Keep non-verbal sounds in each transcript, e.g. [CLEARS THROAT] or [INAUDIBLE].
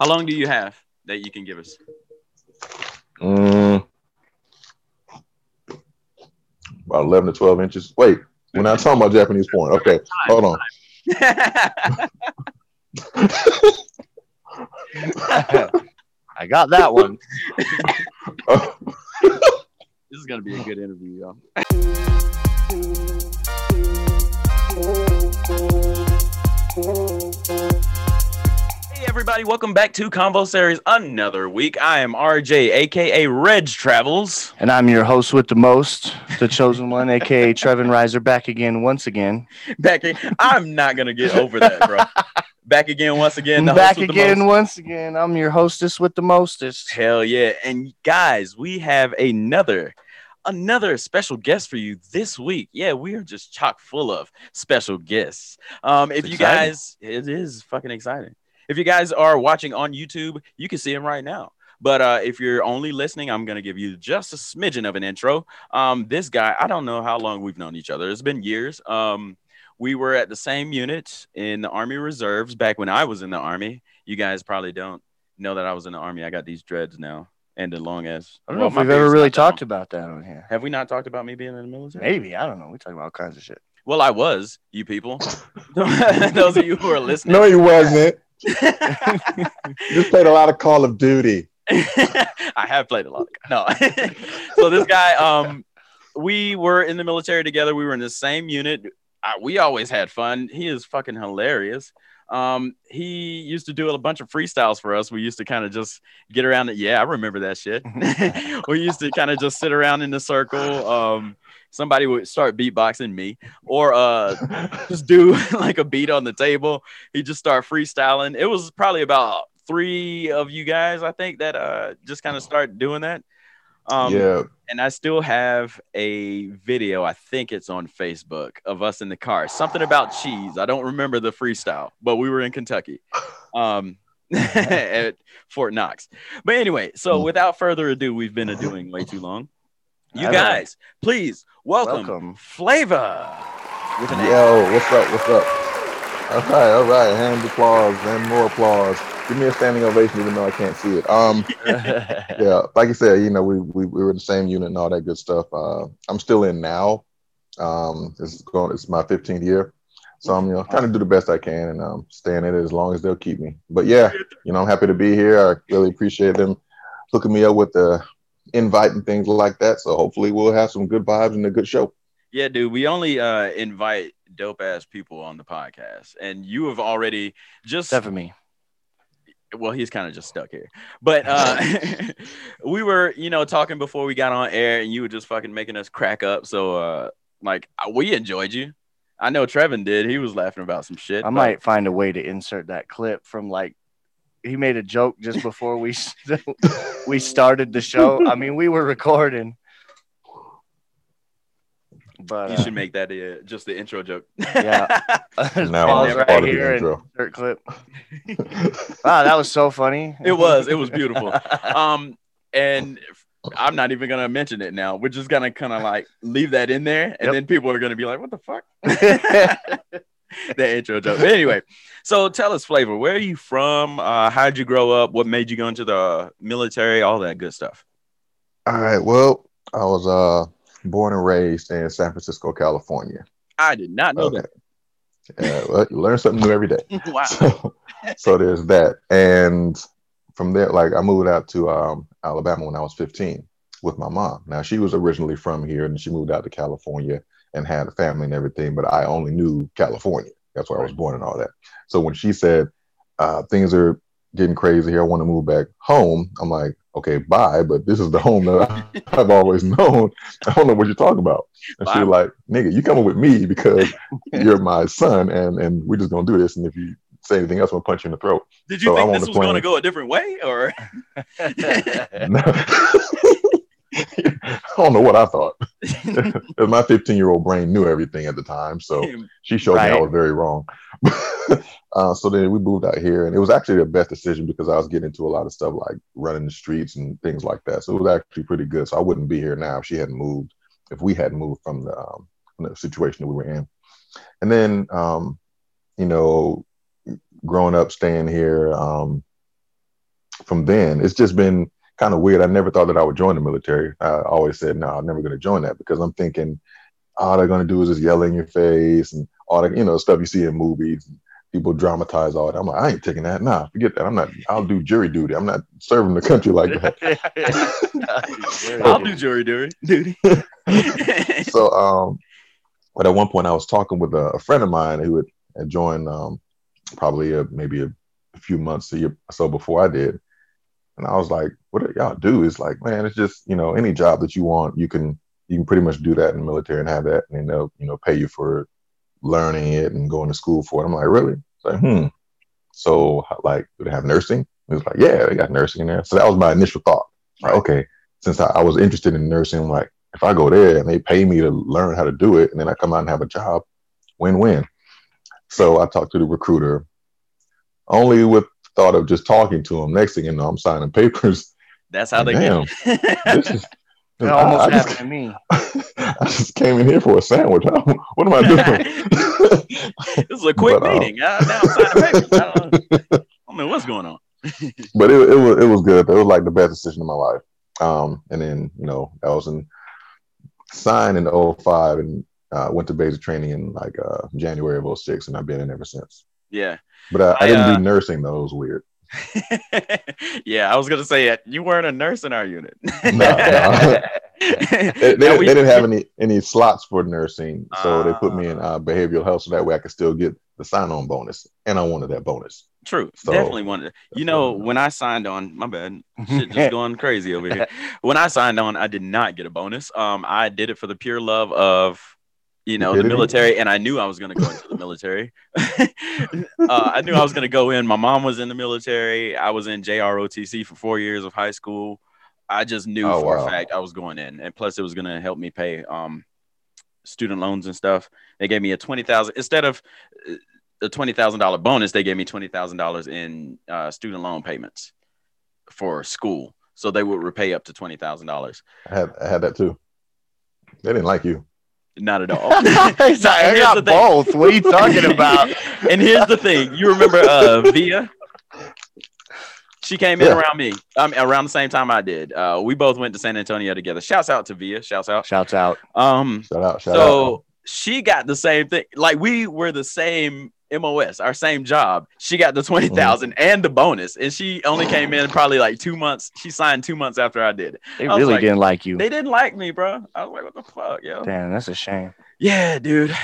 How long do you have that you can give us? Mm, about 11 to 12 inches. Wait, we're not talking about Japanese porn. Okay, hold on. [LAUGHS] I got that one. [LAUGHS] this is gonna be a good interview, y'all. Hey [LAUGHS] everybody, welcome back to Convo Series another week. I am RJ, aka Reg Travels. And I'm your host with the most, the chosen one, aka Trevin Reiser, back again once again. Back in, I'm not gonna get over that, bro. Back again once again. the back host with the again most. once again. I'm your hostess with the mostest. Hell yeah. And guys, we have another another special guest for you this week. Yeah, we are just chock full of special guests. Um if It's you exciting. guys it is fucking exciting. If you guys are watching on YouTube, you can see him right now. But uh, if you're only listening, I'm gonna give you just a smidgen of an intro. Um, this guy, I don't know how long we've known each other. It's been years. Um, we were at the same unit in the Army Reserves back when I was in the Army. You guys probably don't know that I was in the Army. I got these dreads now and the long ass. I don't well, know if we've ever really not that talked about that on here. Have we not talked about me being in the military? Maybe. I don't know. We talk about all kinds of shit. Well, I was, you people. [LAUGHS] [LAUGHS] Those of you who are listening. no, he wasn't. [LAUGHS] Just played a lot of Call of Duty. [LAUGHS] I have played a lot. Of, no. [LAUGHS] so this guy, um, we were in the military together. We were in the same unit. Uh, we always had fun. He is fucking hilarious. Um, he used to do a bunch of freestyles for us. We used to kind of just get around it. Yeah, I remember that shit. we used to kind of just sit around in the circle. Um, somebody would start beatboxing me, or uh, [LAUGHS] just do [LAUGHS] like a beat on the table. He just start freestyling. It was probably about three of you guys, I think, that uh just kind of start doing that. Um, yeah, and I still have a video. I think it's on Facebook of us in the car. Something about cheese. I don't remember the freestyle, but we were in Kentucky, um, [LAUGHS] at Fort Knox. But anyway, so Mm. without further ado, we've been doing way too long. You I know. guys, please welcome, Welcome. Flavor with an A. yo, what's up? What's up? All right, all right. Hand applause and more applause. Give me a standing ovation, even though I can't see it. Um, [LAUGHS] yeah, like you said, you know, we, we we were in the same unit and all that good stuff. Uh, I'm still in now. Um, this is going. It's my 15th year, so I'm you know trying to do the best I can and um, stay in it as long as they'll keep me. But yeah, you know, I'm happy to be here. I really appreciate them hooking me up with the invite and things like that. So hopefully we'll have some good vibes and a good show. Yeah, dude, we only uh invite dope ass people on the podcast, and you have already just Except for me. well, he's kind of just stuck here. But uh [LAUGHS] we were, you know, talking before we got on air, and you were just fucking making us crack up. So uh like we enjoyed you. I know Trevin did. He was laughing about some shit. I but- might find a way to insert that clip from like he made a joke just before we [LAUGHS] we started the show. I mean, we were recording. But You uh, should make that uh, just the intro joke. Yeah. [LAUGHS] Now pause it's right part of the here and intro. insert clip. [LAUGHS] Wow, that was so funny. It was. It was beautiful. um, and I'm not even gonna mention it now. We're just gonna kind of like leave that in there, and Yep. then people are gonna be like, "What the fuck?" [LAUGHS] the intro joke. But anyway, so tell us, Flavor, where are you from? Uh, how'd you grow up? What made you go into the military? All that good stuff. All right. Well, I was uh born and raised in San Francisco, California. I did not know Okay. Yeah, well, you learn something new every day. [LAUGHS] wow. So, so there's that. And from there, like I moved out to um, Alabama when I was 15 with my mom. Now she was originally from here and she moved out to California and had a family and everything, but I only knew California. That's where I was born and all that. So when she said uh, things are getting crazy here, I want to move back home, I'm like, okay, bye. But this is the home that I've [LAUGHS] always known. I don't know what you're talking about. And she was like, nigga, you coming with me because [LAUGHS] you're my son and and we're just gonna do this. And if you say anything else, I'm gonna punch you in the throat. Did you So think this was going to go a different way, or [LAUGHS] [LAUGHS] I don't know what I thought. [LAUGHS] [LAUGHS] my 15 year old brain knew everything at the time, so she showed me I was very wrong. uh, so then we moved out here, and it was actually the best decision because I was getting into a lot of stuff like running the streets and things like that. So it was actually pretty good. So I wouldn't be here now if she hadn't moved, if we hadn't moved from the, um, from the situation that we were in. And then, um, you know, growing up, staying here, um, from then, it's just been kind of weird. I never thought that I would join the military. I always said, no, I'm never going to join that because I'm thinking all they're going to do is just yell in your face and all the, you know, stuff you see in movies. People dramatize all that. I'm like, I ain't taking that. Nah, forget that. I'm not, I'll do jury duty. I'm not serving the country like that. [LAUGHS] [LAUGHS] I'll do jury duty. [LAUGHS] so, um, but at one point I was talking with a, a friend of mine who had, had joined um, probably a, maybe a, a few months a year or so before I did. And I was like, what do y'all do? It's like, man, it's just, you know, any job that you want, you can you can pretty much do that in the military and have that, and they'll, you know, pay you for learning it and going to school for it. I'm like, really? It's like, hmm. So like, do they have nursing? He was like, yeah, they got nursing in there. So that was my initial thought. Like, okay, since I, I was interested in nursing, I'm like, if I go there and they pay me to learn how to do it, and then I come out and have a job, win-win. So I talked to the recruiter, only with thought of just talking to him. Next thing you know, I'm signing papers. That's how they Damn, get. this is, [LAUGHS] it almost I, happened just, to me. [LAUGHS] I just came in here for a sandwich. [LAUGHS] What am I doing? this is a quick but, uh, meeting. Uh, now I'm signing papers. I don't, know, I don't what's going on. but it, it was it was good. It was like the best decision of my life. Um, and then you know I was in signed in 05 and uh, went to basic training in like uh, January of 06 and I've been in ever since. Yeah. But uh, I, I, didn't uh, do nursing though. It was weird. [LAUGHS] yeah, I was gonna say it. You weren't a nurse in our unit. [LAUGHS] no, no. [LAUGHS] they, they, they, didn't have any any slots for nursing, so uh, they put me in ah. uh, behavioral health so that way I could still get the sign-on bonus, and I wanted that bonus. True, so, definitely wanted. You know, when I signed on, my bad, shit just going crazy over here. When I signed on, I did not get a bonus. Um, I did it for the pure love of you know, the military, and I knew I was going to go into the military. [LAUGHS] uh, I knew I was going to go in. My mom was in the military. I was in JROTC for four years of high school. I just knew oh, for wow. a fact I was going in, and plus it was going to help me pay um, student loans and stuff. They gave me a twenty thousand instead of uh, a twenty thousand dollar bonus. They gave me twenty thousand dollars in uh, student loan payments for school, so they would repay up to twenty thousand dollars. I had I had that too. They didn't like you. Not at all. [LAUGHS] [LAUGHS] I got both. What are you talking about? [LAUGHS] and here's the thing. You remember uh, Via? She came in yeah. around me, um, around the same time I did. Uh, we both went to San Antonio together. Shouts out to Via. Shouts out. Shouts out. Um, shout out. Shout so out. she got the same thing. Like we were the same MOS, our same job. She got the 20,000 mm. and the bonus. And she only came in probably like two months. She signed two months after I did. It. They I really like, didn't like you. They didn't like me, bro. I was like, what the fuck, yo? Damn, that's a shame. Yeah, dude.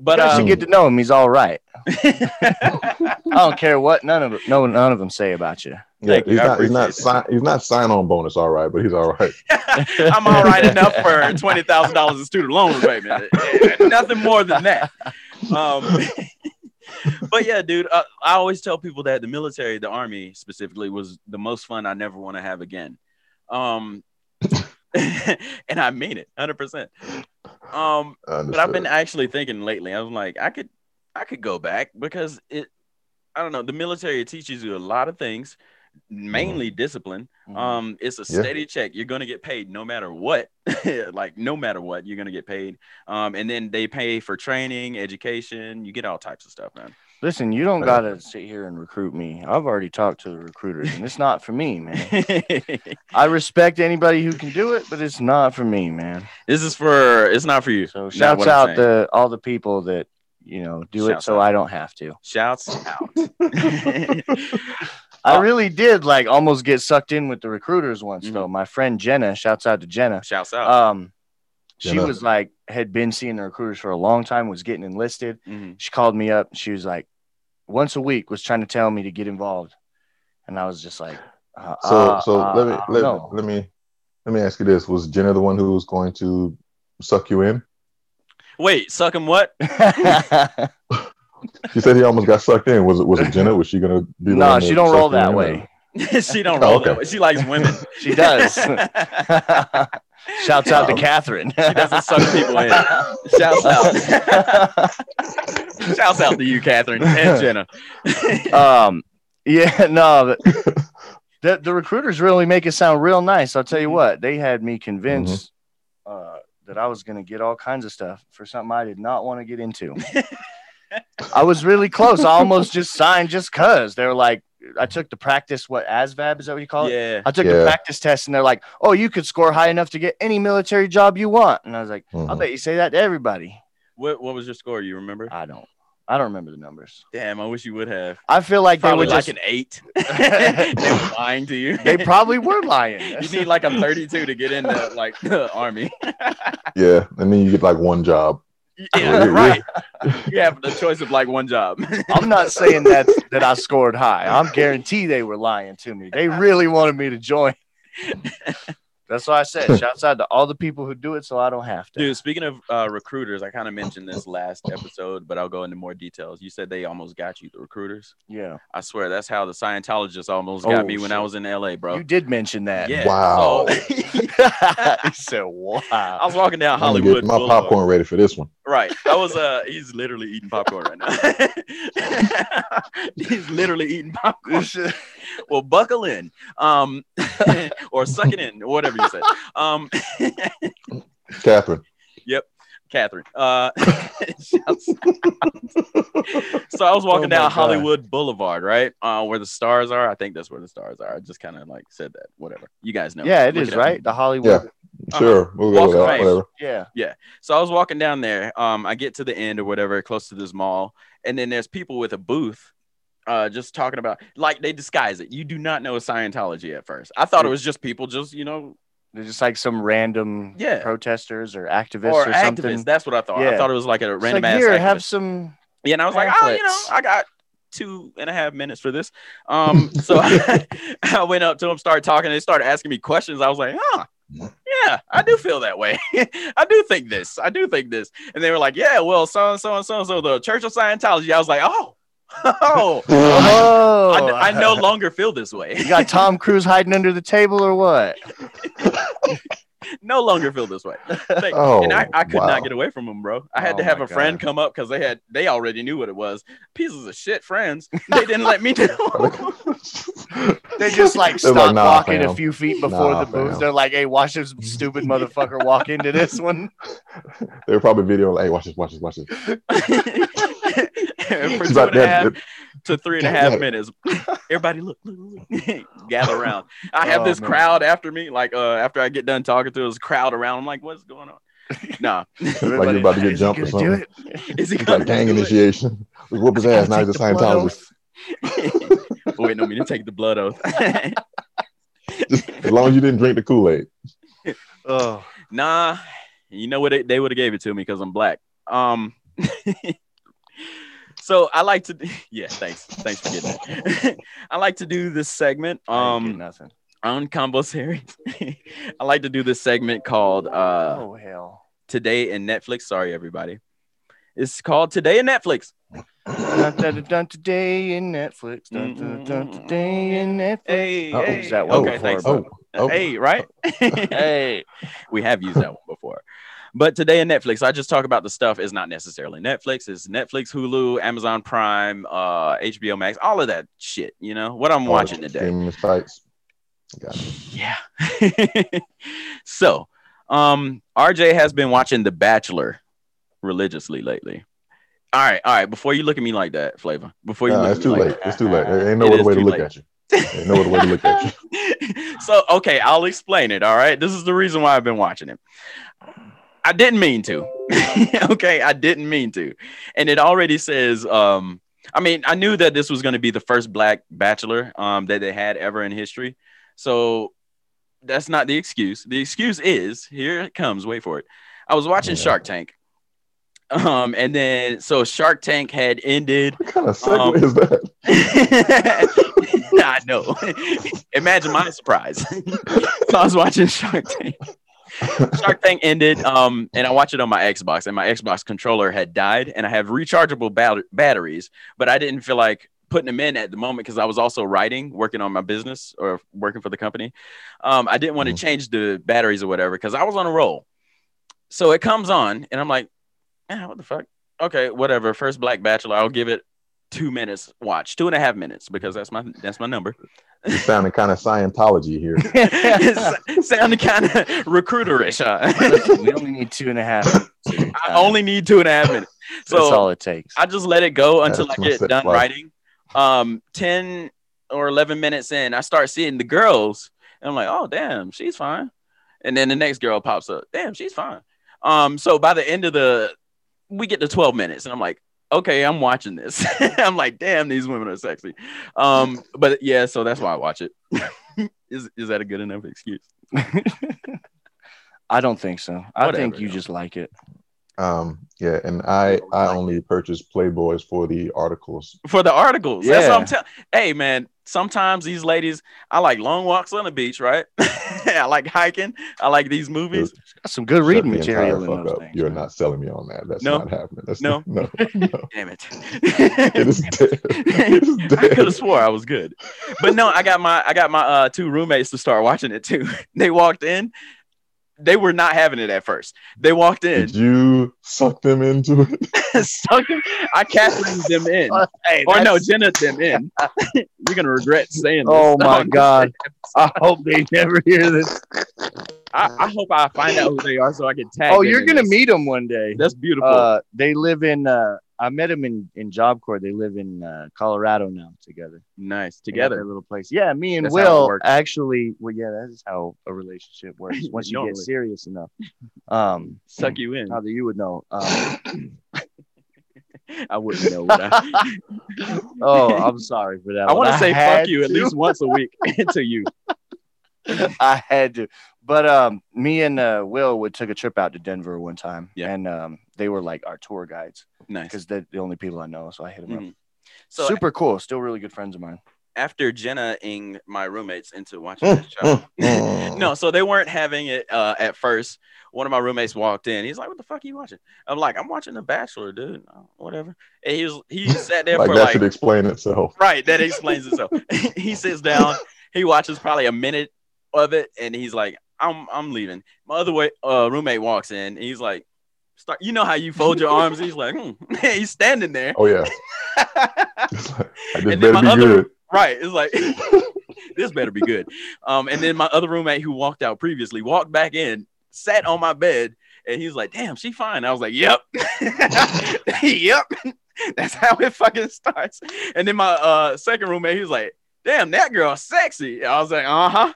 But you um, should get to know him. He's all right. [LAUGHS] I don't care what none of no none of them say about you. Yeah, he's, not, he's not sign, he's not sign on bonus all right, but he's all right. [LAUGHS] I'm all right enough for twenty thousand dollars in student loan repayment. [LAUGHS] Nothing more than that. Um, [LAUGHS] but yeah, dude, uh, I always tell people that the military, the army specifically, was the most fun I never want to have again. Um, [LAUGHS] and I mean it, hundred percent. Um, but I've been actually thinking lately. I was like, I could, I could go back because it. I don't know. The military teaches you a lot of things, mainly mm-hmm. discipline. Mm-hmm. Um, it's a steady yeah. check. You're gonna get paid no matter what. [LAUGHS] like no matter what, you're gonna get paid. Um, and then they pay for training, education. You get all types of stuff, man. Listen, you don't gotta sit here and recruit me. I've already talked to the recruiters, and it's not for me, man. [LAUGHS] I respect anybody who can do it, but it's not for me, man. This is for it's not for you. So shouts out to all the people that you know do shouts it so out. I don't have to. Shouts out. [LAUGHS] I really did like almost get sucked in with the recruiters once mm-hmm. though. My friend Jenna, shouts out to Jenna. Shouts out. Um, she Jenna. was like had been seeing the recruiters for a long time, was getting enlisted. Mm-hmm. She called me up. She was like, once a week, was trying to tell me to get involved, and I was just like, uh, so uh, so uh, let me let, let me let me ask you this: Was Jenna the one who was going to suck you in? Wait, suck him what? [LAUGHS] [LAUGHS] she said he almost got sucked in. Was it was it Jenna? Was she gonna be? No, she don't roll that way. [LAUGHS] she don't roll oh, okay. that way. She likes women. [LAUGHS] she does. [LAUGHS] Shouts out um, to Catherine. she doesn't suck people in. Shouts out. Shouts out to you, Catherine and Jenna. um, yeah, no, the, the recruiters really make it sound real nice. I'll tell you what, they had me convinced mm-hmm. uh, that I was going to get all kinds of stuff for something I did not want to get into. I was really close. I almost just signed just cause they were like, I took the practice. What ASVAB is that what you call it? Yeah. I took Yeah. the practice test, and they're like, "Oh, you could score high enough to get any military job you want." And I was like, "I Mhm. bet you say that to everybody." What What was your score? You remember? I don't. I don't remember the numbers. Damn, I wish you would have. I feel like they were like just. an eight. [LAUGHS] [LAUGHS] they were lying to you. they probably were [LAUGHS] lying. you need like a 32 to get into like the army. Yeah, and then you get like one job. [LAUGHS] yeah, right. You have the choice of like one job. [LAUGHS] I'm not saying that that I scored high. I'm guarantee they were lying to me. They really wanted me to join. [LAUGHS] That's why I said, [LAUGHS] shouts out to all the people who do it, so I don't have to. Dude, speaking of uh, recruiters, I kind of mentioned this last episode, but I'll go into more details. You said they almost got you, the recruiters. Yeah, I swear that's how the Scientologists almost got Oh, me when shit. I was in LA, bro. you did mention that. yeah. Wow. so- [LAUGHS] [LAUGHS] he said, "Wow." I was walking down I'm gonna Hollywood. get my Boulevard. popcorn ready for this one. Right. I was uh he's literally eating popcorn right now. he's literally eating popcorn. Well, buckle in. Um or suck it in, or whatever you said. Um [LAUGHS] Catherine. Yep. Catherine. Uh [LAUGHS] so I was walking Oh my down God. Hollywood Boulevard, right? Uh where the stars are. I think that's where the stars are. I just kind of like said that. Whatever. You guys know. yeah, it Look is up. right. The Hollywood. Yeah. Sure, we'll go Walk with that. Fame. Whatever. Yeah. Yeah. So I was walking down there. Um, I get to the end or whatever, close to this mall, and then there's people with a booth, uh, just talking about like they disguise it. You do not know Scientology at first. I thought it was just people, just you know, They're just like some random Yeah. protesters or activists or or, activists. something. That's what I thought. I thought it was like a random like, ass here, activist. have some. Yeah, and I was like, oh, you know. I got two and a half minutes for this. Um, [LAUGHS] so [LAUGHS] I, I went up to them, started talking. They started asking me questions. I was like, huh. Yeah, I do feel that way. [LAUGHS] I do think this. I do think this. And they were like, yeah, well, so and so and so and so, the Church of Scientology. I was like, oh, oh, [LAUGHS] Oh, I, I no longer feel this way. You got Tom [LAUGHS] Cruise hiding under the table or what? [LAUGHS] no longer feel this way. Like, Oh, and I, I could wow. not get away from him, bro. I had Oh to have my a friend come up because they had they already knew what it was. Pieces of shit friends. They didn't let me know. They just like They're stop like, "Nah, walking a few feet before Nah, the booth. fam." They're like, "Hey, watch this stupid motherfucker walk into this one." they were probably videoing like, hey, watch this, watch this, watch this. And [LAUGHS] for It's two about and a half that- to three and a Yeah, half yeah. minutes. [LAUGHS] Everybody look, look, look. [LAUGHS] gather around. I have Oh, this man. crowd after me. Like uh after I get done talking to this crowd around, I'm like, what's going on? Nah. like you're about to get jumped or gonna do something. it? Is he gonna like gang do initiation. We whoop his ass. Now he's a take the Scientologist. Waiting on me to take the blood oath. Just, as long as you didn't drink the Kool Aid. Oh, nah, you know what? They, they would have gave it to me because I'm black. Um, so I like to. [LAUGHS] Yeah, thanks, thanks for getting that. [LAUGHS] I like to do this segment. I ain't get Um, nothing. on Convo Series. [LAUGHS] I like to do this segment called uh oh hell. Today in Netflix. Sorry, everybody. It's called Today in Netflix. Dun, dun, dun, dun, today in Netflix. Dun, dun, dun, today in Netflix. Hey, Uh-oh. hey. Is that one okay, before, thanks. Oh, oh. Hey, right? Hey, we have used that one before. But today in Netflix, I just talk about the stuff is not necessarily Netflix. It's Netflix, Hulu, Amazon Prime, uh, HBO Max, all of that shit. You know what I'm watching today. Sites. Yeah. [LAUGHS] so, um, RJ has been watching The Bachelor religiously lately. All right, all right. Before you look at me like that, Flavor. Before you Nah, look it's at too me like late. It's too late. There ain't no other way to look late. at you. Ain't no other way to look at you. [LAUGHS] so, okay, I'll explain it. All right, this is the reason why I've been watching it. I didn't mean to. [LAUGHS] okay, I didn't mean to, and it already says. Um, I mean, I knew that this was going to be the first black bachelor um, that they had ever in history. So that's not the excuse. The excuse is here it comes. Wait for it. I was watching Yeah. Shark Tank. Um, and then so Shark Tank had ended. What kind of segue Um, is that? [LAUGHS] I know. [LAUGHS] Imagine my surprise. so I was watching Shark Tank. Shark Tank ended, um, and I watched it on my Xbox, and my Xbox controller had died, and I have rechargeable bat- batteries, but I didn't feel like putting them in at the moment because I was also writing, working on my business or working for the company. Um, I didn't want to Mhm. change the batteries or whatever because I was on a roll. So it comes on, and I'm like, ah, what the fuck? Okay, whatever. First Black Bachelor, I'll give it two minutes watch, two and a half minutes because that's my that's my number. You sounding kind of Scientology here. [LAUGHS] It sounded kind of recruiterish. Huh? We only need two and a half. minutes I only need two and a half minutes. So that's all it takes. I just let it go until That's I get done life. writing. Um, 10, or 11 minutes in, I start seeing the girls, and I'm like, oh damn, she's fine. And then the next girl pops up, damn, she's fine. Um, so by the end of the, we get to 12 minutes, and I'm like, okay, I'm watching this. [LAUGHS] I'm like, damn, these women are sexy. Um, but yeah, so that's why I watch it. [LAUGHS] is is that a good enough excuse? [LAUGHS] I don't think so. I Whatever, think you no. just like it. Um, yeah, and I I only purchase Playboys for the articles. For the articles. That's what I'm Yeah. telling. Hey man, sometimes these ladies, I like long walks on the beach, right? [LAUGHS] I like hiking. I like these movies. Got some good reading material in those up. things. You're man. not selling me on that. That's No. not happening. That's No. [LAUGHS] no, no, [LAUGHS] no. Damn it. It is dead. It is I could have swore I was good. But no, I got my I got my uh two roommates to start watching it too. They walked in. They were not having it at first. They walked in, Did you suck them into it? [LAUGHS] [LAUGHS] sucked them. I castrated them in. Uh, hey, Or no, Jenna them in. [LAUGHS] You're gonna regret saying this. Oh my God. I hope they never hear this. I, I hope I find out who they are so I can tag. Oh, you're gonna this. meet them one day. That's beautiful. Uh, they live in. Uh, I met them in in Job Corps. They live in uh, Colorado now together. nice They got their together. little place. Yeah, me and That's Will actually. Well, yeah, that is how a relationship works. [LAUGHS] Once you get serious enough. Um, Suck you in. not that you would know. Um, [LAUGHS] I wouldn't know what I. [LAUGHS] oh, I'm sorry for that. I want to say fuck you at least once a week to you. I had to. But um, me and uh, Will would took a trip out to Denver one time, Yeah. and um, they were like our tour guides Nice. because they're the only people I know. So I hit them up. Mhm. So Super cool. Still really good friends of mine. after Jenna-ing my roommates into watching this show, [LAUGHS] no, so they weren't having it uh, at first. One of my roommates walked in. He's like, "What the fuck are you watching?" I'm like, "I'm watching The Bachelor, dude. Oh, whatever." And he was he [LAUGHS] sat there like for that like should explain itself. right. That explains itself. [LAUGHS] he sits down. He watches probably a minute of it, and he's like, "I'm I'm leaving." My other way uh, roommate walks in. And he's like, "Start." You know how you fold your arms? He's like, hmm. [LAUGHS] he's standing there. Oh yeah, [LAUGHS] like, And then my other- good. Right. It's like [LAUGHS] this better be good. Um, and then my other roommate who walked out previously walked back in, sat on my bed, and he's like, damn, she fine. I was like, Yep. yep. That's how it fucking starts. And then my uh second roommate, he was like, damn, that girl sexy. I was like, uh-huh.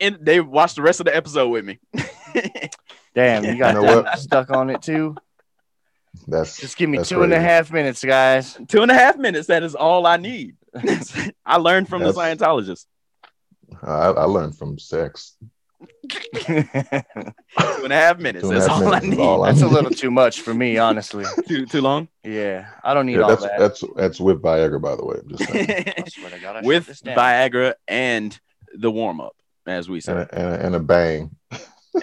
And they watched the rest of the episode with me. [LAUGHS] Damn, you got You know [LAUGHS] stuck on it too. That's Just give me That's two and a half minutes, guys. Two and a half minutes. That is all I need. [LAUGHS] I learned from the Scientologist. I, I learned from sex. Two and a half minutes. Two and a That's half all I minutes is need. all I That's a little too much for me, honestly. too too long. Yeah, I don't need Yeah, all that's that. that's that's with Viagra, by the way. Just. I swear to God, I with. Viagra and the warm up, as we and, say. a, and, a, and a bang. [LAUGHS] [LAUGHS]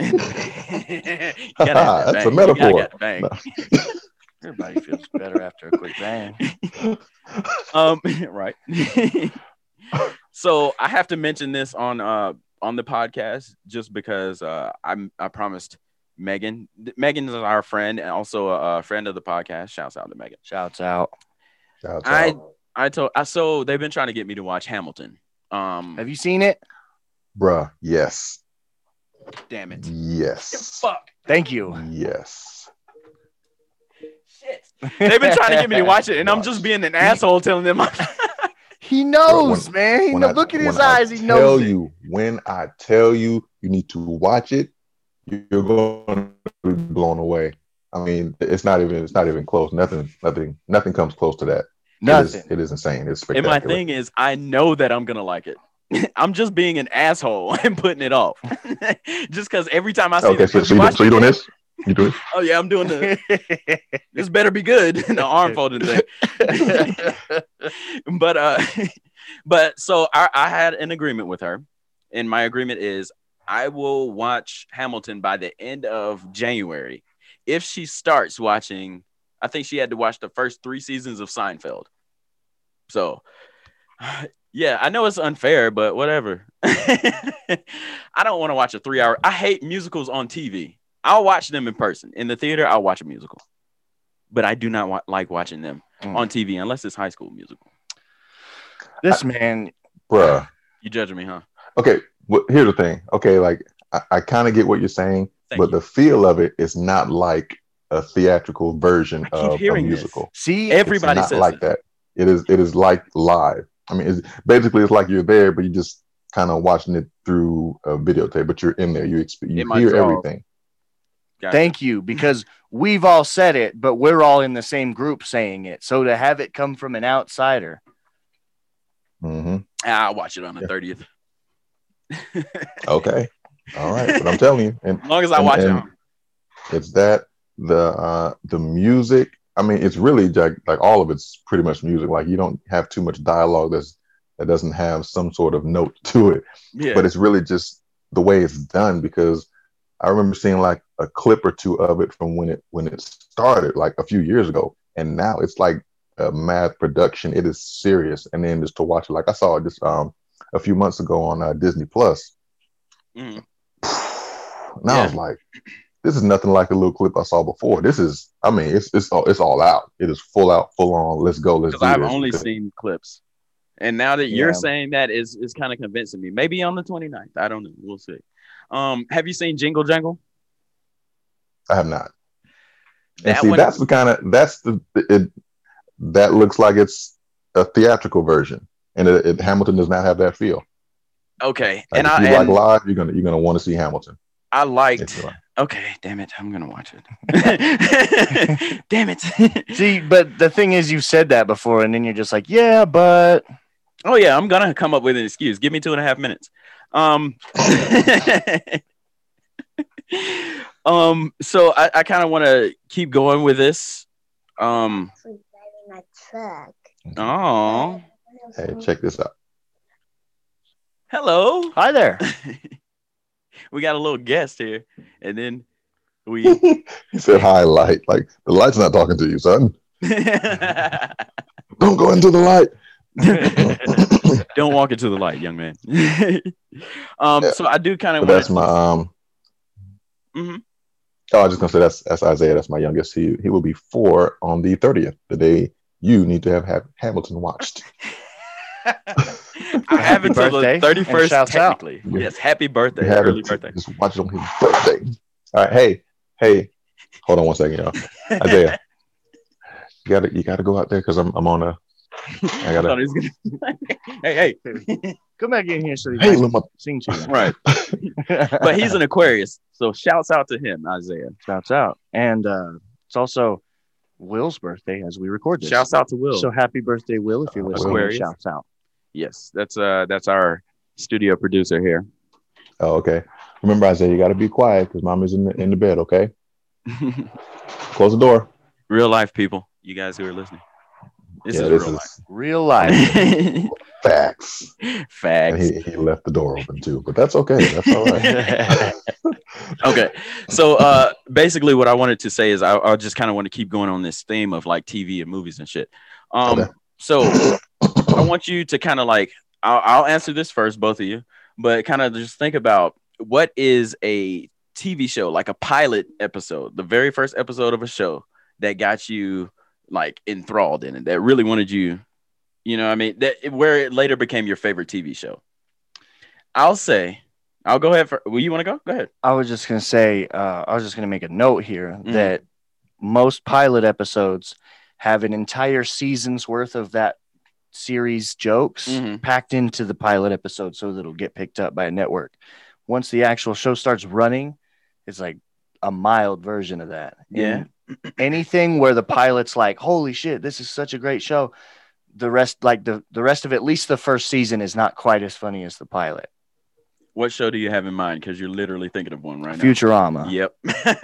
You gotta have that That's a bang. You gotta metaphor. bang. No. [LAUGHS] Everybody feels better after a quick bang. Um, right. so I have to mention this on uh on the podcast just because uh I'm I promised Megan. Megan is our friend and also a, a friend of the podcast. Shouts out to Megan. Shouts out. Shouts I- out. I told I so they've been trying to get me to watch Hamilton. Um, Have you seen it? Bruh, yes. damn it. Yes. Fuck. Thank you. Yes. Shit. They've been trying to get me to [LAUGHS] watch it, and I'm just being an asshole telling them. [LAUGHS] He knows, When- man. He When know, I- look at his I eyes. He tell knows. it. you when I tell you you need to watch it, you're going to be blown away. I mean, it's not even it's not even close. Nothing, nothing, nothing comes close to that. Nothing. is, it is insane. It's and my thing is, I know that I'm gonna like it. [LAUGHS] I'm just being an asshole [LAUGHS] and putting it off. [LAUGHS] just because every time I see okay, so, so, you, so you doing this? You doing? It? Oh yeah, I'm doing the. this better be good. the arm folding thing. but uh, but so I, I had an agreement with her, and my agreement is I will watch Hamilton by the end of January. If she starts watching, I think she had to watch the first three seasons of Seinfeld. So, yeah, I know it's unfair, but whatever. [LAUGHS] I don't want to watch a three-hour. I hate musicals on TV. I'll watch them in person. In the theater, I'll watch a musical, but I do not wa- like watching them Mm. on TV unless it's High School Musical. this man, Bruh. You judging me, huh? Okay, well, here's the thing. Okay, like I, I kind of get what you're saying, Thank but you. the feel of it is not like a theatrical version I keep of a hearing this. musical. see, It's Everybody not says like that. that. It is it is like live. I mean, it's basically it's like you're there, but you're just kind of watching it through a videotape. But you're in there. You exp- you hear draws. everything. Gotcha. Thank you, because we've all said it, but we're all in the same group saying it. So to have it come from an outsider, hmm Ah, I'll watch it on the Yeah. thirtieth. [LAUGHS] Okay. All right. But I'm telling you, and As long as I And- watch and- it. it's that the uh the music. I mean, it's really like like all of it's pretty much music. Like you don't have too much dialogue that's that doesn't have some sort of note [LAUGHS] to it. Yeah. but it's really just the way it's done because I remember seeing like a clip or two of it from when it when it started like a few years ago, and now it's like a math production. It is serious, and then just to watch it, like I saw it just um a few months ago on uh, Disney Plus. Mhm. [SIGHS] Now I was like, this is nothing like the little clip I saw before. This is, I mean, it's it's all it's all out. It is full out, full on. Let's go. Let's do because I've this. only seen clips. And now that you're Yeah. saying that is is kind of convincing me. Maybe on the 29th. I don't know. We'll see. Um, have you seen Jingle Jangle? I have not. And see, one- that's the kind of that's the it that looks like it's a theatrical version, and it, it, Hamilton does not have that feel. Okay. Like, and if I you like live, you're gonna you're gonna want to see Hamilton. I liked If you like. okay, damn it. I'm gonna watch it. [LAUGHS] [LAUGHS] damn it. see, but the thing is, you've said that before, and then you're just like, yeah, but oh yeah, I'm gonna come up with an excuse. Give me two and a half minutes. Um [LAUGHS] um so I, I kind of want to keep going with this. Um my truck. oh Hey, check this out. hello. hi there. We got a little guest here, and then we [LAUGHS] he said highlight. Like the light's not talking to you, son. [LAUGHS] Don't go into the light. [LAUGHS] don't walk into the light, young man. um, Yeah. so I do kind of that's my um. Mhm. Oh, I was just gonna say that's that's Isaiah. That's my youngest. He he will be four on the thirtieth, the day you need to have, have Hamilton watched. I have Happy until birthday, the thirty and first. shouts out. Technically, yes. Happy birthday, happy early birthday. Just watch it on his birthday. All right, hey, hey, hold on one second, y'all. Isaiah, you gotta you gotta go out there because I'm I'm on a. I [LAUGHS] I gotta. thought he was gonna- hey, hey, Come back in here so he Hey, can little sing to you. [LAUGHS] right. But he's an Aquarius, so shouts out to him, Isaiah. shouts out, and uh, it's also Will's birthday as we record this. Shouts out to Will. So happy birthday, Will! If you're Uh, listening, Aquarius. shouts out. Yes, that's uh that's our studio producer here. Oh, okay. Remember, I said you gotta be quiet because mom is in the in the bed. Okay, [LAUGHS] close the door. Real life people, you guys who are listening. This yeah, is this real is Real life. life. [LAUGHS] facts. And Facts. he, he left the door open too, but that's okay. That's all right. [LAUGHS] okay so uh basically what i wanted to say is i, I just kind of want to keep going on this theme of like tv and movies and shit um Okay. so i want you to kind of like I'll, I'll answer this first both of you but kind of just think about what is a tv show like a pilot episode the very first episode of a show that got you like enthralled in it that really wanted you you know what i mean? That where it later became your favorite tv show. I'll say i'll go ahead for well you want to go? Go ahead. I was just gonna say, uh, I was just gonna make a note here Mhm. that most pilot episodes have an entire season's worth of that series jokes Mhm. packed into the pilot episode so that it'll get picked up by a network. Once the actual show starts running, it's like a mild version of that. Yeah. And [CLEARS THROAT] anything where the pilot's like, holy shit, this is such a great show. The rest, like the, the rest of at least the first season is not quite as funny as the pilot. What show do you have in mind? Because you're literally thinking of one right Futurama. now. Futurama.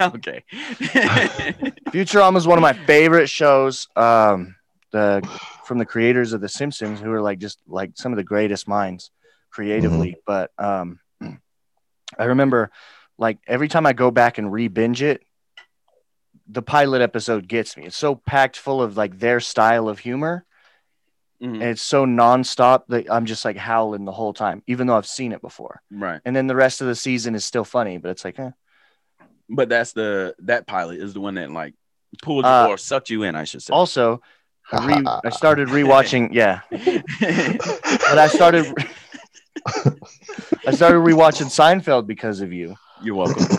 Yep. [LAUGHS] okay. [LAUGHS] Futurama is one of my favorite shows. Um, the from the creators of The Simpsons, who are like just like some of the greatest minds creatively. But um, [CLEARS THROAT] I remember like every time I go back and re-binge it, the pilot episode gets me. It's so packed full of like their style of humor, Mhm. and it's so nonstop that I'm just like howling the whole time, even though I've seen it before. Right. And then the rest of the season is still funny, but it's like, eh. But that's the that pilot is the one that like pulled you Uh, or sucked you in, I should say. also. I, re- I started rewatching, yeah, [LAUGHS] but I started I started rewatching Seinfeld because of you. You're welcome.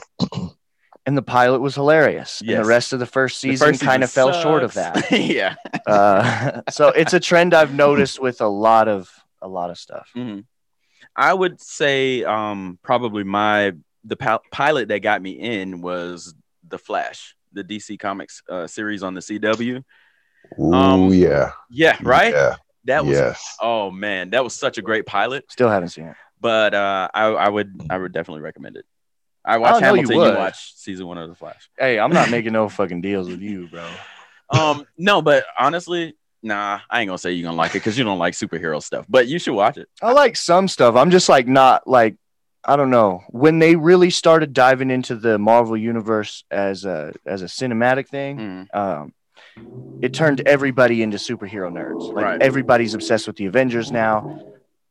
and the pilot was hilarious. And the rest of the first The season kind of fell short of that. [LAUGHS] yeah. Uh, so it's a trend I've noticed with a lot of a lot of stuff. hmm I would say um, probably my the pil- pilot that got me in was the Flash, the DC Comics uh, series on the CW. Ooh, Um, yeah. Yeah, right. Yeah. That was yes. oh man, that was such a great pilot. Still haven't seen it. But uh, I, I would I would definitely recommend it. I watched know you Hamilton. You, would. watch season one of the Flash. Hey, I'm not making no fucking deals with you, bro. [LAUGHS] Um, no, but honestly, nah, I ain't gonna say you're gonna like it because you don't like superhero stuff. But you should watch it. I like some stuff. I'm just like not like I don't know when they really started diving into the Marvel universe as a as a cinematic thing. Mm. Um, it turned everybody into superhero nerds. Like Right. everybody's obsessed with the Avengers now.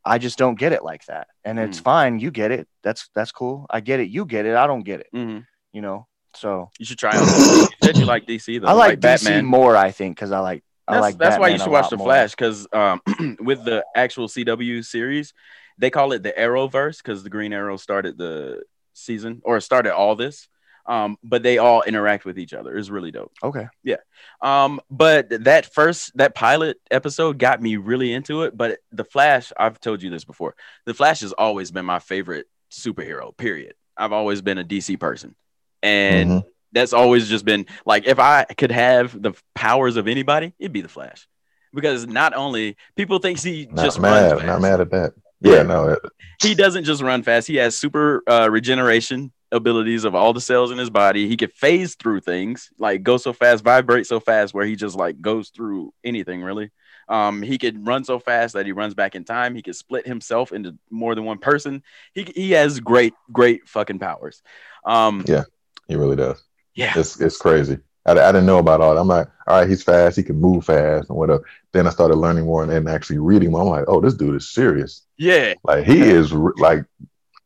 I just don't get it like that, and it's Mm. fine. You get it. That's that's cool. I get it. You get it. I don't get it. hmm You know. So You should try it. you said you like DC though. I like, DC Batman. more. I think because I like I That's, like that's why you should watch the more. Flash because um, [CLEARS THROAT] with the actual CW series, they call it the Arrowverse because the Green Arrow started the season or started all this. Um, but they all interact with each other. It's really dope. Okay. Yeah. Um, but that first that pilot episode got me really into it. But the Flash, I've told you this before. The Flash has always been my favorite superhero. Period. I've always been a DC person, and Mhm. that's always just been like if I could have the powers of anybody, it'd be the Flash. Because not only people think he Not just mad. runs fast. I'm not mad at that. Yeah. Yeah, no. it- He doesn't just run fast. He has super uh, regeneration abilities of all the cells in his body. He could phase through things, like go so fast, vibrate so fast, where he just like goes through anything really. Um, he could run so fast that he runs back in time. He could split himself into more than one person. He he has great, great fucking powers. Um, Yeah. He really does. yeah. It's it's crazy. I, I didn't know about all that. I'm like, all right, he's fast. He can move fast and whatever. Then I started learning more and, and actually reading more. I'm like, oh, this dude is serious. yeah, Like he is like,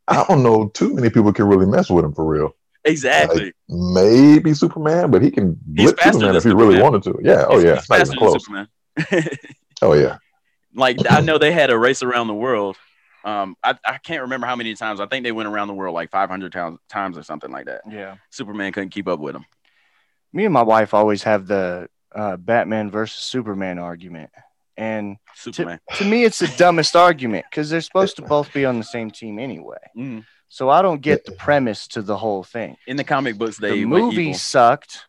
I don't know too many people can really mess with him for real. exactly. Maybe Superman, but he can He's blip Superman if he really wanted to. Yeah. Oh He's- yeah. he's It's not faster even than close. Superman. [LAUGHS] Oh yeah. like I know they had a race around the world. Um, I, I can't remember how many times. I think they went around the world like 500 times, times or something like that. Yeah. Superman couldn't keep up with him. Me and my wife always have the uh, Batman versus Superman argument, and Superman. to me, it's the [LAUGHS] dumbest argument because they're supposed to both be on the same team anyway. Mm. So I don't get the premise to the whole thing. In the comic books, they the movie evil. sucked.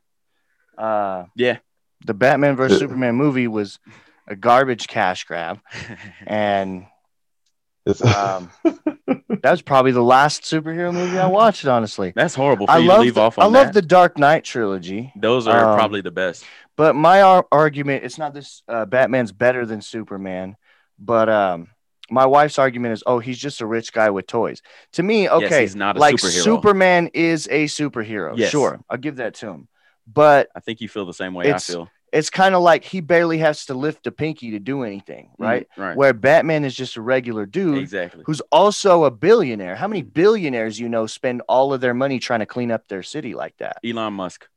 Uh, Yeah. the Batman versus Superman movie was a garbage cash grab, [LAUGHS] and It's, um, [LAUGHS] that was probably the last superhero movie I watched. Honestly, That's horrible for I you love to leave the, off I on love that. the Dark Knight trilogy. Those are um, probably the best. But my ar- argument, it's not this uh, Batman's better than Superman, but um, my wife's argument is, oh, he's just a rich guy with toys. To me, Yes, okay, he's not a like superhero. Superman is a superhero. Yes. Sure, I'll give that to him. But I think you feel the same way I feel. It's kind of like he barely has to lift a pinky to do anything, right? Mm, right. Where Batman is just a regular dude Exactly. who's also a billionaire. How many billionaires you know spend all of their money trying to clean up their city like that? Elon Musk.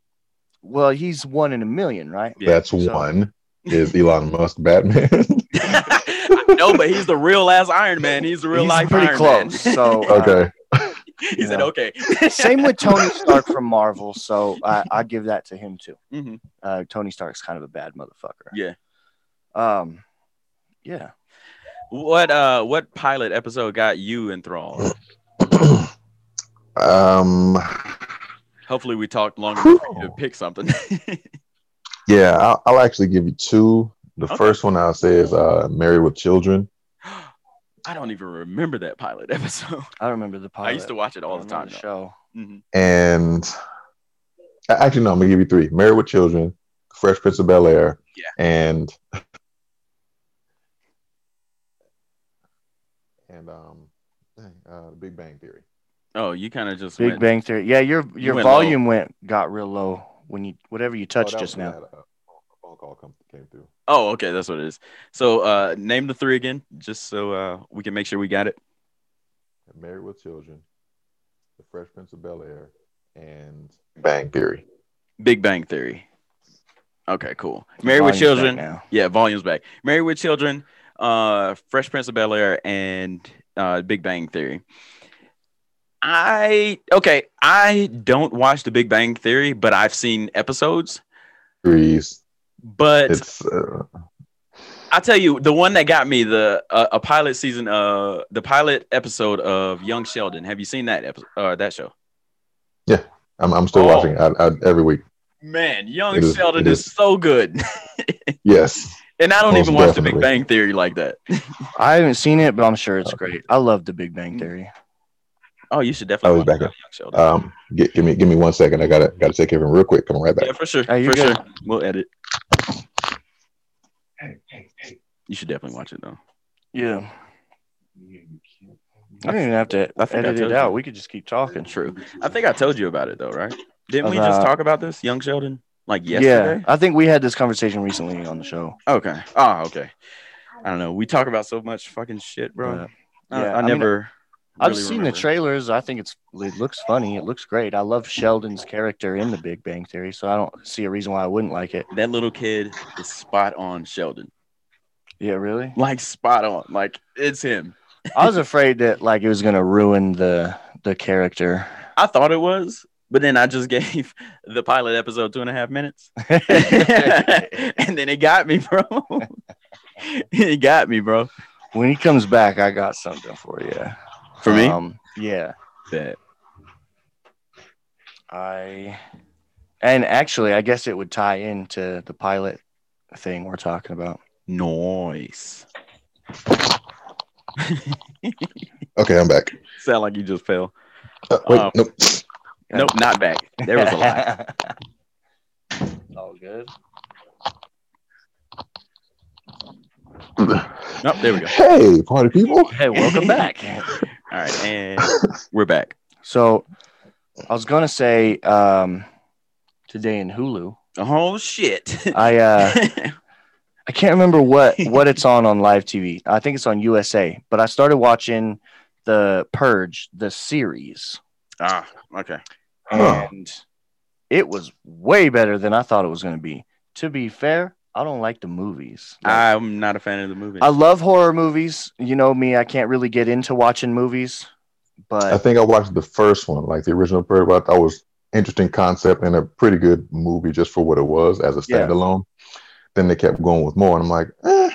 Well, he's one in a million, right? Yeah, that's so- one. Is Elon Musk Batman? [LAUGHS] [LAUGHS] no, but he's the real ass Iron Man. He's the real He's life pretty Iron close. Man. So uh, [LAUGHS] okay. he said, "Okay." Same with Tony [LAUGHS] Stark from Marvel, so I, I give that to him too. Mhm. Uh, Tony Stark's kind of a bad motherfucker. Yeah. Um, yeah. What uh what pilot episode got you enthralled? [CLEARS THROAT] um. Hopefully we talked long enough to pick something. [LAUGHS] Yeah, I'll, I'll actually give you two. The Okay. first one I'll say is uh, Married with Children. I don't even remember that pilot [LAUGHS] episode. I remember the pilot. I used to watch it all I the time. the show. though. Mhm. And actually, no, I'm gonna give you three: Married with Children, Fresh Prince of Bel Air, Yeah. and and um, dang, uh, The Big Bang Theory. Oh, you kind of just Big went, Bang Theory. Yeah, your your went volume went got real low when you whatever you Oh, touched that just now. when A a phone call come, came through. Oh, okay, that's what it is. So, uh, name the three again, just so uh we can make sure we got it. Married with Children, The Fresh Prince of Bel Air, and Bang Theory. Big Bang Theory. Okay, cool. Married with Volume's back Children. now. Yeah, volume's back. Married with Children, uh, Fresh Prince of Bel Air, and uh, Big Bang Theory. I okay. I don't watch The Big Bang Theory, but I've seen episodes. Agrees. But It's uh, I'll tell you, the one that got me the uh, a pilot season, uh, the pilot episode of Young Sheldon. Have you seen that episode? Uh, that show? Yeah, I'm I'm still Oh. watching I, I, every week. Man, Young It is- Sheldon it is, is. so good, [LAUGHS] Yes. and I don't Most even watch The Big. Bang Theory like that. [LAUGHS] I haven't seen it, but I'm sure it's great. I love The Big Bang Theory. Oh, you should I definitely was watch back up. Sheldon. Um, gi- give me give me one second. I gotta gotta take care of him real quick. Coming right back. yeah, for sure. Hey, for good. sure. We'll edit. You should definitely watch it though. Yeah. I don't even have to I think I edit told it you. We could just keep talking. True. I think I told you about it though, right? Didn't we just uh, talk about this, Young Sheldon? Like yesterday? Yeah. I think we had this conversation recently on the show. Okay. Oh, okay. I don't know. We talk about so much fucking shit, bro. But, I, yeah, I, I mean, never. I've really seen remember. the trailers. I think it's it looks funny. It looks great. I love Sheldon's character in The Big Bang Theory, so I don't see a reason why I wouldn't like it. That little kid is spot on, Sheldon. Yeah, really. Like spot on. Like it's him. I was afraid that like it was gonna ruin the the character. I thought it was, but then I just [LAUGHS] gave the pilot episode two and a half minutes, [LAUGHS] and then it got me, bro. [LAUGHS] it got me, bro. when he comes back, I got something for you. For me, Um, yeah. Bet. I and actually, I guess it would tie into the pilot thing we're talking about. Noise. [LAUGHS] Okay, I'm back. Sound like you just fell. Uh, wait, Um, nope. [LAUGHS] Nope, not back. There was a lot. [LAUGHS] All good. Nope, there we go. Hey, party people. Hey, welcome back. All right, and we're back. So, I was gonna say um, today in Hulu, Oh shit! I uh, I can't remember what [LAUGHS] what it's on on live TV. I think it's on USA. But I started watching the Purge, the series, ah, okay. And it was way better than I thought it was going to be. To be fair, I don't like the movies. Like, I'm not a fan of the movie. I love horror movies. You know me, I can't really get into watching movies, but I think I watched the first one, like the original Purge, But I thought it was interesting concept and a pretty good movie just for what it was as a Yeah. Standalone. Then they kept going with more, and I'm like, eh,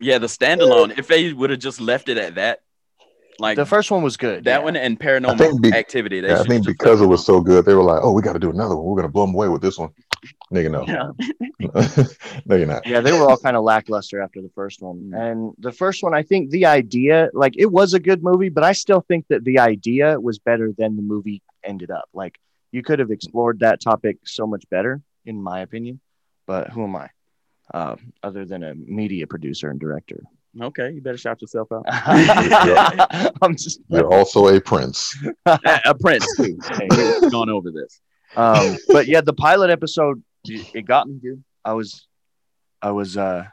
yeah, the standalone. If they would have just left it at that, like the first one was good. that yeah. one and I paranormal think be- activity. They yeah, I think because it was so good, they were like, oh, we got to do another one. We're gonna blow them away with this one. Nigga, no, Yeah. no, you're not. yeah, they were all kind of lackluster after the first one. Mm. And the first one, I think the idea, like it was a good movie, but I still think that the idea was better than the movie ended up. Like you could have explored that topic so much better, in my opinion. But who am I? Uh, other than a media producer and director. Okay, you better shout yourself out. [LAUGHS] I'm just You're also a prince. [LAUGHS] a, a prince too. Hey, we've gone over this. um, but yeah, the pilot episode, it got me, dude. I was, I was, uh,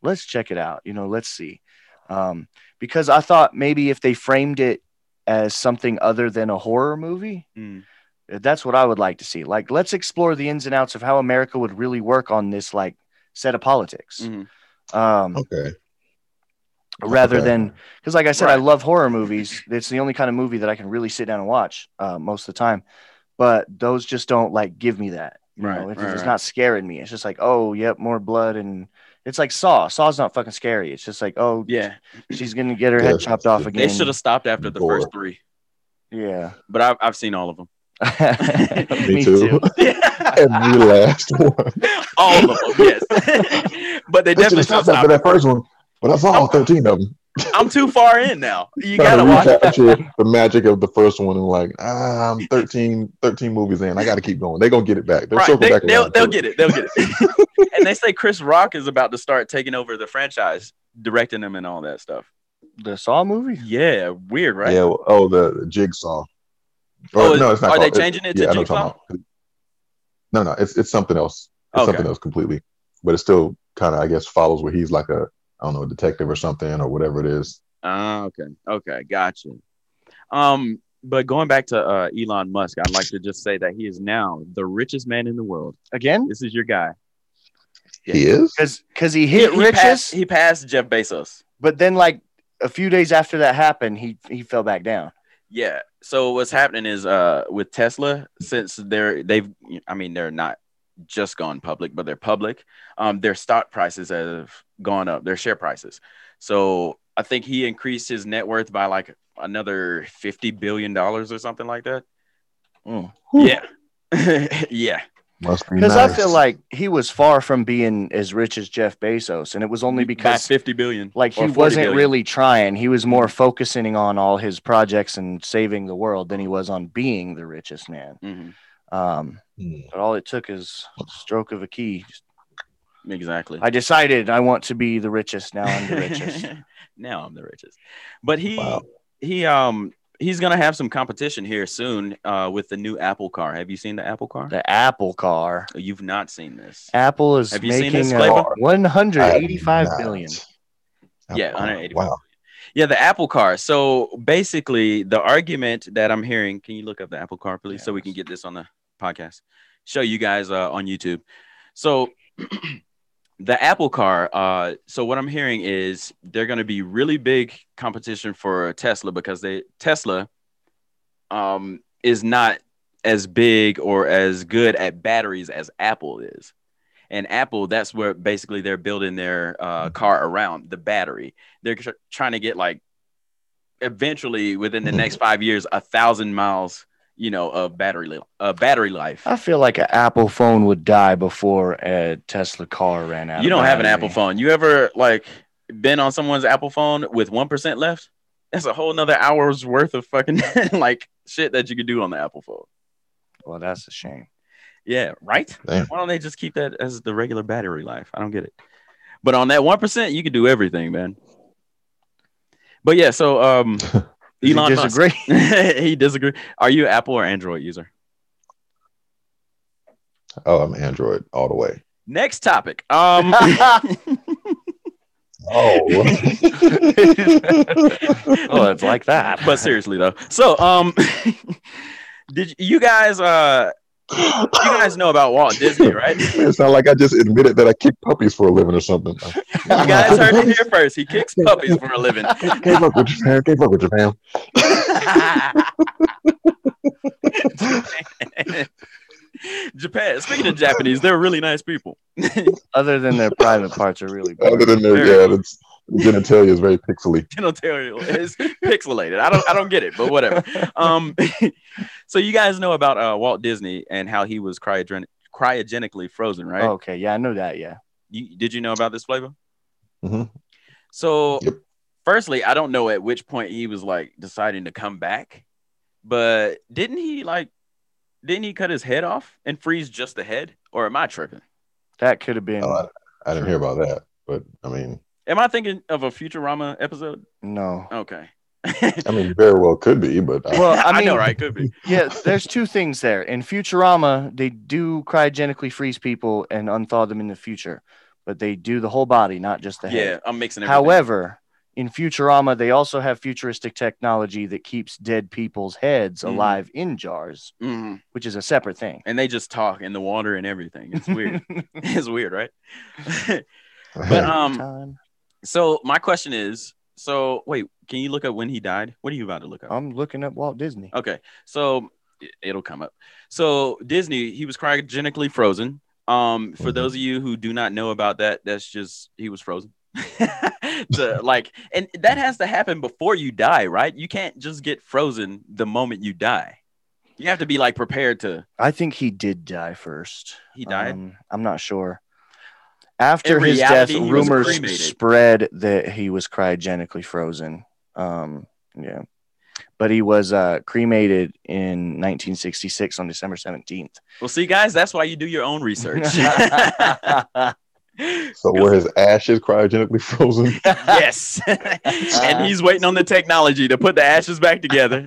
let's check it out. You know, let's see, um, because I thought maybe if they framed it as something other than a horror movie, Mm. That's what I would like to see. Like, let's explore the ins and outs of how America would really work on this like set of politics, Mhm. um, Okay. rather Okay. than because, like I said, I love horror movies. It's the only kind of movie that I can really sit down and watch uh, most of the time. But those just don't like give me that. You Right, know, it's, right, it's right. not scaring me. It's just like, oh, yep, more blood, and it's like Saw. Saw's not fucking scary. It's just like, oh, Yeah, she's gonna get her Yeah, head chopped off again. they should have stopped after the Gore. first three, Yeah, but I've I've seen all of them. [LAUGHS] me, too. too. [LAUGHS] [LAUGHS] Every last one. all of them, yes. but they They definitely have should stopped after stop. that first one. But I saw all 13 of them. I'm too far in now. You gotta to watch it. the magic of the first one and like, ah, I'm 13, 13 movies in. I got to keep going. They're going to get it back. They'll Right, they, back they'll, they'll get it. They'll get it. and they say Chris Rock is about to start taking over the franchise, directing them and all that stuff. The Saw movie. Yeah, weird, right? Yeah. well, Oh, the jigsaw. Oh, Or, is- no, it's not are they called- it- changing it to yeah, I know what Jigsaw? you're talking about. No, no, it's it's something else. It's Okay. something else completely. But it still kind of, I guess, follows where he's like a, I don't know, a detective or something or whatever it is. Ah, okay. Okay, gotcha. Um, but going back to uh, Elon Musk, I'd like to just say that he is now the richest man in the world. Again, This is your guy. He is. because because he hit he, riches, Passed, he passed Jeff Bezos. but then like a few days after that happened, he he fell back down. Yeah. So what's happening is uh with Tesla, since they're they've I mean they're not just gone public, but they're public. Um, their stock prices have gone up, their share prices. So I think he increased his net worth by like another fifty billion dollars or something like that. Mm. Yeah. [LAUGHS] yeah. Must be Because nice. I feel like he was far from being as rich as Jeff Bezos, and it was only By because fifty billion. like he wasn't billion. really trying. He was more focusing on all his projects and saving the world than he was on being the richest man. Mhm. Um, Hmm. but all it took is stroke of a key. Exactly. I decided I want to be the richest. Now I'm the richest. [LAUGHS] now I'm the richest. But he Wow. he um he's gonna have some competition here soon uh with the new Apple car. Have you seen the Apple car? the Apple car. You've not seen this. Apple is Have you seen this making flavor? uh, 185 I have billion. not. Yeah, Wow. 185 Wow. Yeah, the Apple car. So basically, the argument that I'm hearing, can you look up the Apple car, please, so we can get this on the podcast, show you guys uh, on YouTube. So [CLEARS THROAT] the Apple car. Uh, so what I'm hearing is they're going to be really big competition for Tesla because they Tesla um, is not as big or as good at batteries as Apple is. And Apple, that's where basically they're building their uh, car around the battery. They're tr- trying to get like eventually within the next five years a thousand miles, you know, a battery li- uh, battery life. I feel like an Apple phone would die before a Tesla car ran out. You of don't have an. Apple phone. You ever like been on someone's Apple phone with one percent left? That's a whole nother hour's worth of fucking [LAUGHS] like shit that you could do on the Apple phone. Well, that's a shame. Yeah, right. Damn. Why don't they just keep that as the regular battery life? I don't get it. But on that one percent, you could do everything, man. But yeah, so um, Does [LAUGHS] he Elon Musk- disagree? [LAUGHS] he disagree. Are you Apple or Android user? Oh, I'm Android all the way. Next topic. Um, [LAUGHS] Oh. [LAUGHS] oh, it's like that. but seriously though, so um, did you guys uh you guys know about Walt Disney, right? [LAUGHS] it's not like I just admitted that I kick puppies for a living or something. You guys heard it here [LAUGHS] first. He kicks puppies for a living. Can't fuck with Japan. Can't fuck with Japan. [LAUGHS] Japan. Speaking of Japanese, they're really nice people. Other than their private parts are really boring. Other than their Very yeah, it's genitalia is very pixely. [LAUGHS] Genitalia is pixelated. I don't I don't get it, but whatever. Um, [LAUGHS] so you guys know about uh, Walt Disney and how he was cryogen- cryogenically frozen, right? Okay, yeah, I know that. Yeah, You, did you know about this flavor? Mhm. So, Yep. firstly, I don't know at which point he was like deciding to come back, but didn't he like, didn't he cut his head off and freeze just the head? Or am I tripping? that could have been Oh, I, I didn't hear about that, but I mean, Am I thinking of a Futurama episode? no. Okay. I mean, very well could be, but I, Well, I I, mean, know, right? Could be. [LAUGHS] yeah, there's two things there. In Futurama, they do cryogenically freeze people and unthaw them in the future, but they do the whole body, not just the head. Yeah. I'm mixing everything. However, in Futurama, they also have futuristic technology that keeps dead people's heads Mhm. alive in jars, Mhm. which is a separate thing. and they just talk in the water and everything. It's weird. [LAUGHS] [LAUGHS] it's weird, right? but um, Time. So my question is, so wait, can you look up when he died? What are you about to look up? I'm looking up Walt Disney. Okay, so it- it'll come up. So Disney, he was cryogenically frozen. Um, for Mhm. those of you who do not know about that, that's just he was frozen. [LAUGHS] to like, and that has to happen before you die, right? You can't just get frozen the moment you die. You have to be like prepared to. I think he did die first. He died. Um, I'm not sure. After In his reality, death, rumors spread that he was cryogenically frozen. Um, yeah, but he was uh, cremated in 1966 on December 17th. well, see, guys, that's why you do your own research. [LAUGHS] [LAUGHS] so were his ashes cryogenically frozen? [LAUGHS] yes, and he's waiting on the technology to put the ashes back together,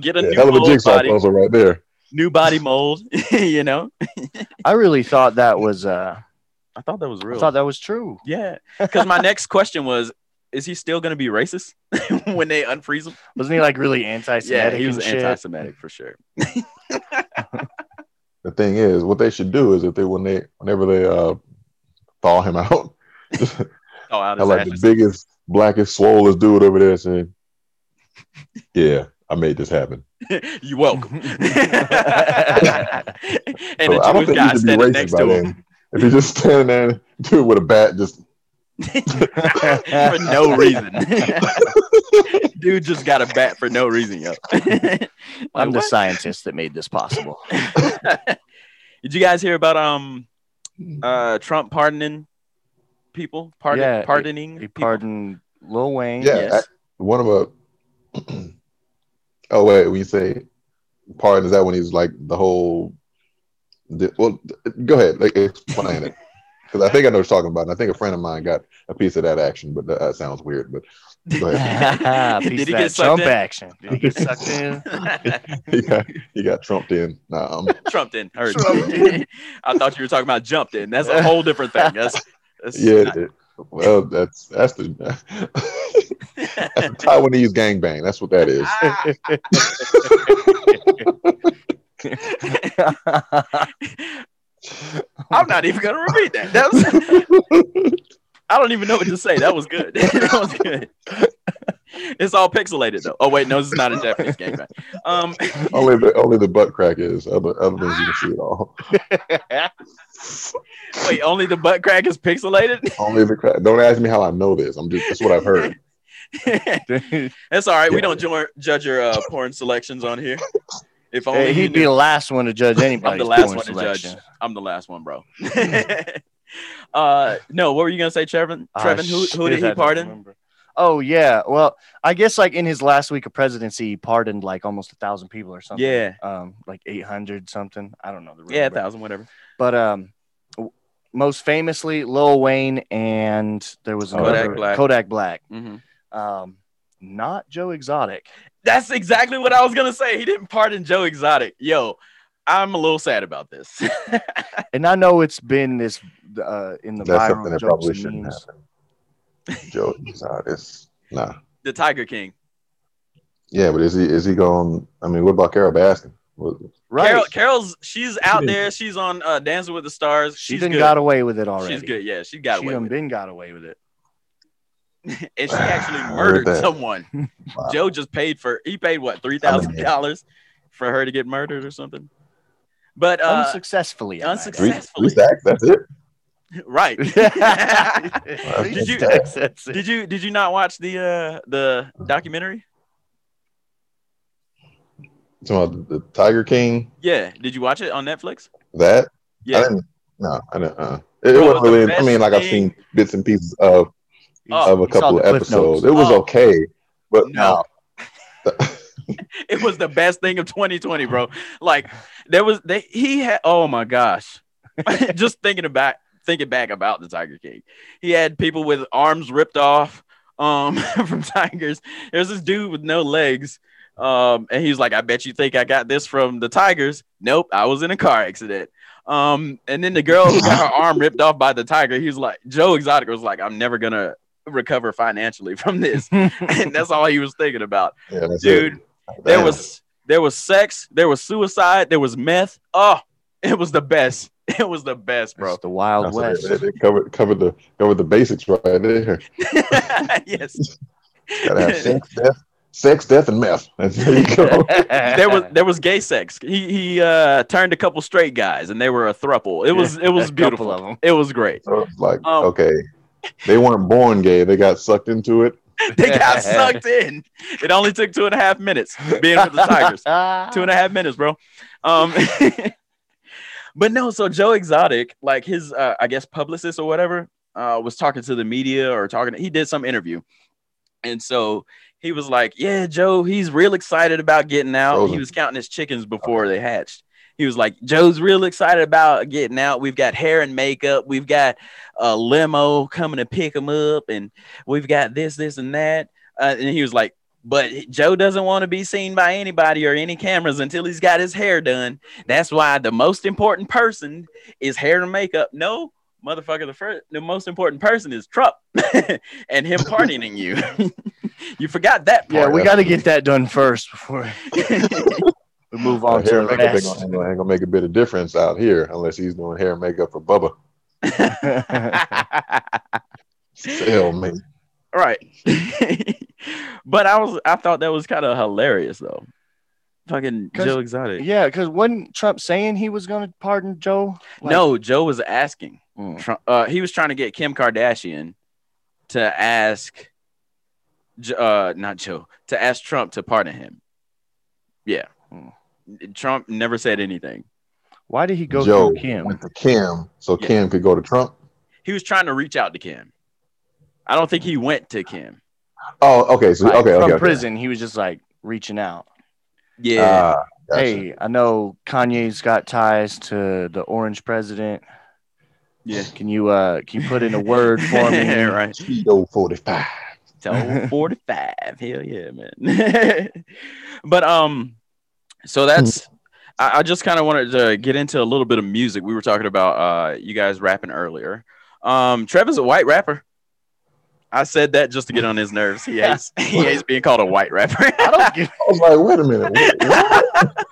get a Yeah, new hell of a jigsaw body, puzzle right there. new body mold. you know, I really thought that was. Uh, I thought that was real. I thought that was true. yeah, [LAUGHS] because my next question was, is he still going to be racist [LAUGHS] when they unfreeze him? Wasn't he like really anti-Semitic? [LAUGHS] Yeah, he was anti-Semitic for sure. The thing is, what they should do is if they when they whenever they uh thaw him out, just Oh, out have his like the biggest, blackest, swollest dude over there saying, "Yeah, I made this happen. you welcome. and So a I don't Jewish guy you should be standing next to him If you're just standing there, dude with a bat, just [LAUGHS] for no reason. [LAUGHS] Dude just got a bat for no reason, yo. [LAUGHS] Like, I'm the scientist that made this possible. Did you guys hear about um uh Trump pardoning people? Pardon, Yeah, he- pardoning. He people? pardoned Lil Wayne. yeah. Yes. I- one of a. [CLEARS THROAT] oh wait, when you say pardon, is that when he's like the whole? The, well, go ahead, like explain it, [LAUGHS] because I think I know what you're talking about. And I think a friend of mine got a piece of that action, but that, that sounds weird. But go ahead. [LAUGHS] Piece Did of he that get sucked Trump in? action. Did he get sucked in? [LAUGHS] he got he got trumped in. Nah, um, Trumped in. Heard Trumped you. I thought you were talking about jumped in. That's a whole different thing. That's, that's yeah. not- it- well, that's that's the that's the Taiwanese gangbang. That's what that is. [LAUGHS] I'm not even gonna repeat that. That was [LAUGHS] I don't even know what to say. That was good. [LAUGHS] that was good. It's all pixelated though. Oh wait, no, this is not a Japanese game. Um, only the only the butt crack is. Other other things you can see it all. wait, only the butt crack is pixelated. Only the crack. Don't ask me how I know this. I'm just that's what I've heard. That's all right. We don't ju- judge your uh, porn selections on here. If only Hey, he'd be the last one to judge anybody. [LAUGHS] I'm the last one to judge. I'm the last one, bro. [LAUGHS] [LAUGHS] uh, no, what were you gonna say, Trevin? Ah, Trevin, who, who did he pardon? Oh yeah. Well, I guess like in his last week of presidency, he pardoned like almost a thousand people or something. Yeah, Um, like eight hundred something. I don't know the real yeah, a thousand, whatever. But um, most famously Lil Wayne and there was Kodak another Black. Kodak Black. hmm Um, not Joe Exotic. That's exactly what I was gonna say. He didn't pardon Joe Exotic. Yo, I'm a little sad about this. [LAUGHS] And I know it's been this uh in the That's something viral that probably shouldn't memes. happen. Joe, nah, this nah. the Tiger King. Yeah, but is he is he going? I mean, what about Carole Baskin? What- Right. Carol, Carol's she's out there. She's on uh, Dancing with the Stars. she she's done good. got away with it already. She's good. Yeah, she got she away done with been got away with it. It. [LAUGHS] and she [SIGHS] actually murdered someone. [LAUGHS] Wow. Joe just paid for. He paid what three thousand dollars for her to get murdered or something. But uh, Unsuccessfully. I might add. Three, three stacks. That's it. [LAUGHS] right. Did you- Did you did you not watch the uh the documentary? So the, the Tiger King. Yeah. Did you watch it on Netflix? That I Yeah. didn't. No, I didn't. Uh, it, it wasn't really. I mean, like I've seen bits and pieces of Oh, of a couple of episodes. It was Oh. okay, but No. no. [LAUGHS] it was the best thing of 2020, bro. Like there was they he had oh my gosh. [LAUGHS] Just thinking about thinking back about the Tiger King. He had people with arms ripped off um [LAUGHS] from tigers. There's this dude with no legs. Um, and he's like, I bet you think I got this from the tigers. Nope, I was in a car accident. Um, and then the girl who got her arm ripped off by the tiger, he's like, Joe Exotic was like, I'm never gonna recover financially [LAUGHS] from this. [LAUGHS] and that's all he was thinking about. Yeah, Dude, it. there Damn. was there was sex, there was suicide, there was meth. Oh, it was the best. [LAUGHS] It was the best, bro. It's the Wild That's West. it. They, they covered covered the covered the basics right there. yes. Gotta have sex, death, sex, death, and meth. There you go. There was there was gay sex. He he uh turned a couple straight guys and they were a thruple. It was it was couple beautiful. of 'em. It was great. So it's like, Um, okay, they weren't born gay; they got sucked into it. [LAUGHS] They got [LAUGHS] sucked in. It only took two and a half minutes being with the Tigers. [LAUGHS] two and a half minutes, bro. Um, but no, so Joe Exotic, like his, uh, I guess, publicist or whatever, uh, was talking to the media or talking. He did some interview, and so he was like, "Yeah, Joe, he's real excited about getting out. Frozen. He was counting his chickens before they hatched." He was like, "Joe's real excited about getting out. We've got hair and makeup. We've got a limo coming to pick him up, and we've got this, this, and that." Uh, and he was like, but Joe doesn't want to be seen by anybody or any cameras until he's got his hair done. That's why the most important person is hair and makeup. No, motherfucker, the first, the most important person is Trump [LAUGHS] and him pardoning you. [LAUGHS] you forgot that part. Yeah, we got to get that done first before [LAUGHS] we move on hair to and the makeup ain't rest. gonna, ain't gonna- ain't gonna make a bit of difference out here unless he's doing hair and makeup for Bubba. [LAUGHS] Hell, man. right. [LAUGHS] but I was I thought that was kind of hilarious though. Fucking 'Cause- Joe Exotic. Yeah, because wasn't Trump saying he was going to pardon Joe? Like- no, Joe was asking. Mm. Trump, uh, he was trying to get Kim Kardashian to ask uh not Joe, to ask Trump to pardon him. Yeah, Hmm. Trump never said anything. Why did he go Joe through Kim? went to Kim, so Yeah. Kim could go to Trump. He was trying to reach out to Kim. I don't think he went to Kim. Oh, okay. So Like, okay, from okay, okay. prison, he was just like reaching out. Yeah, Ah, gotcha. Hey, I know Kanye's got ties to the orange president. yeah. Can you uh can you put in a word for me? Here, [LAUGHS] right. Cheeto 45. Tell 45. Hell yeah, man. [LAUGHS] but um, so that's I, I just kind of wanted to get into a little bit of music. We were talking about uh you guys rapping earlier. Um, Trevor's a white rapper. I said that just to get on his nerves. He hates [LAUGHS] he hates being called a white rapper. I don't give, I was like, wait a minute. What? what?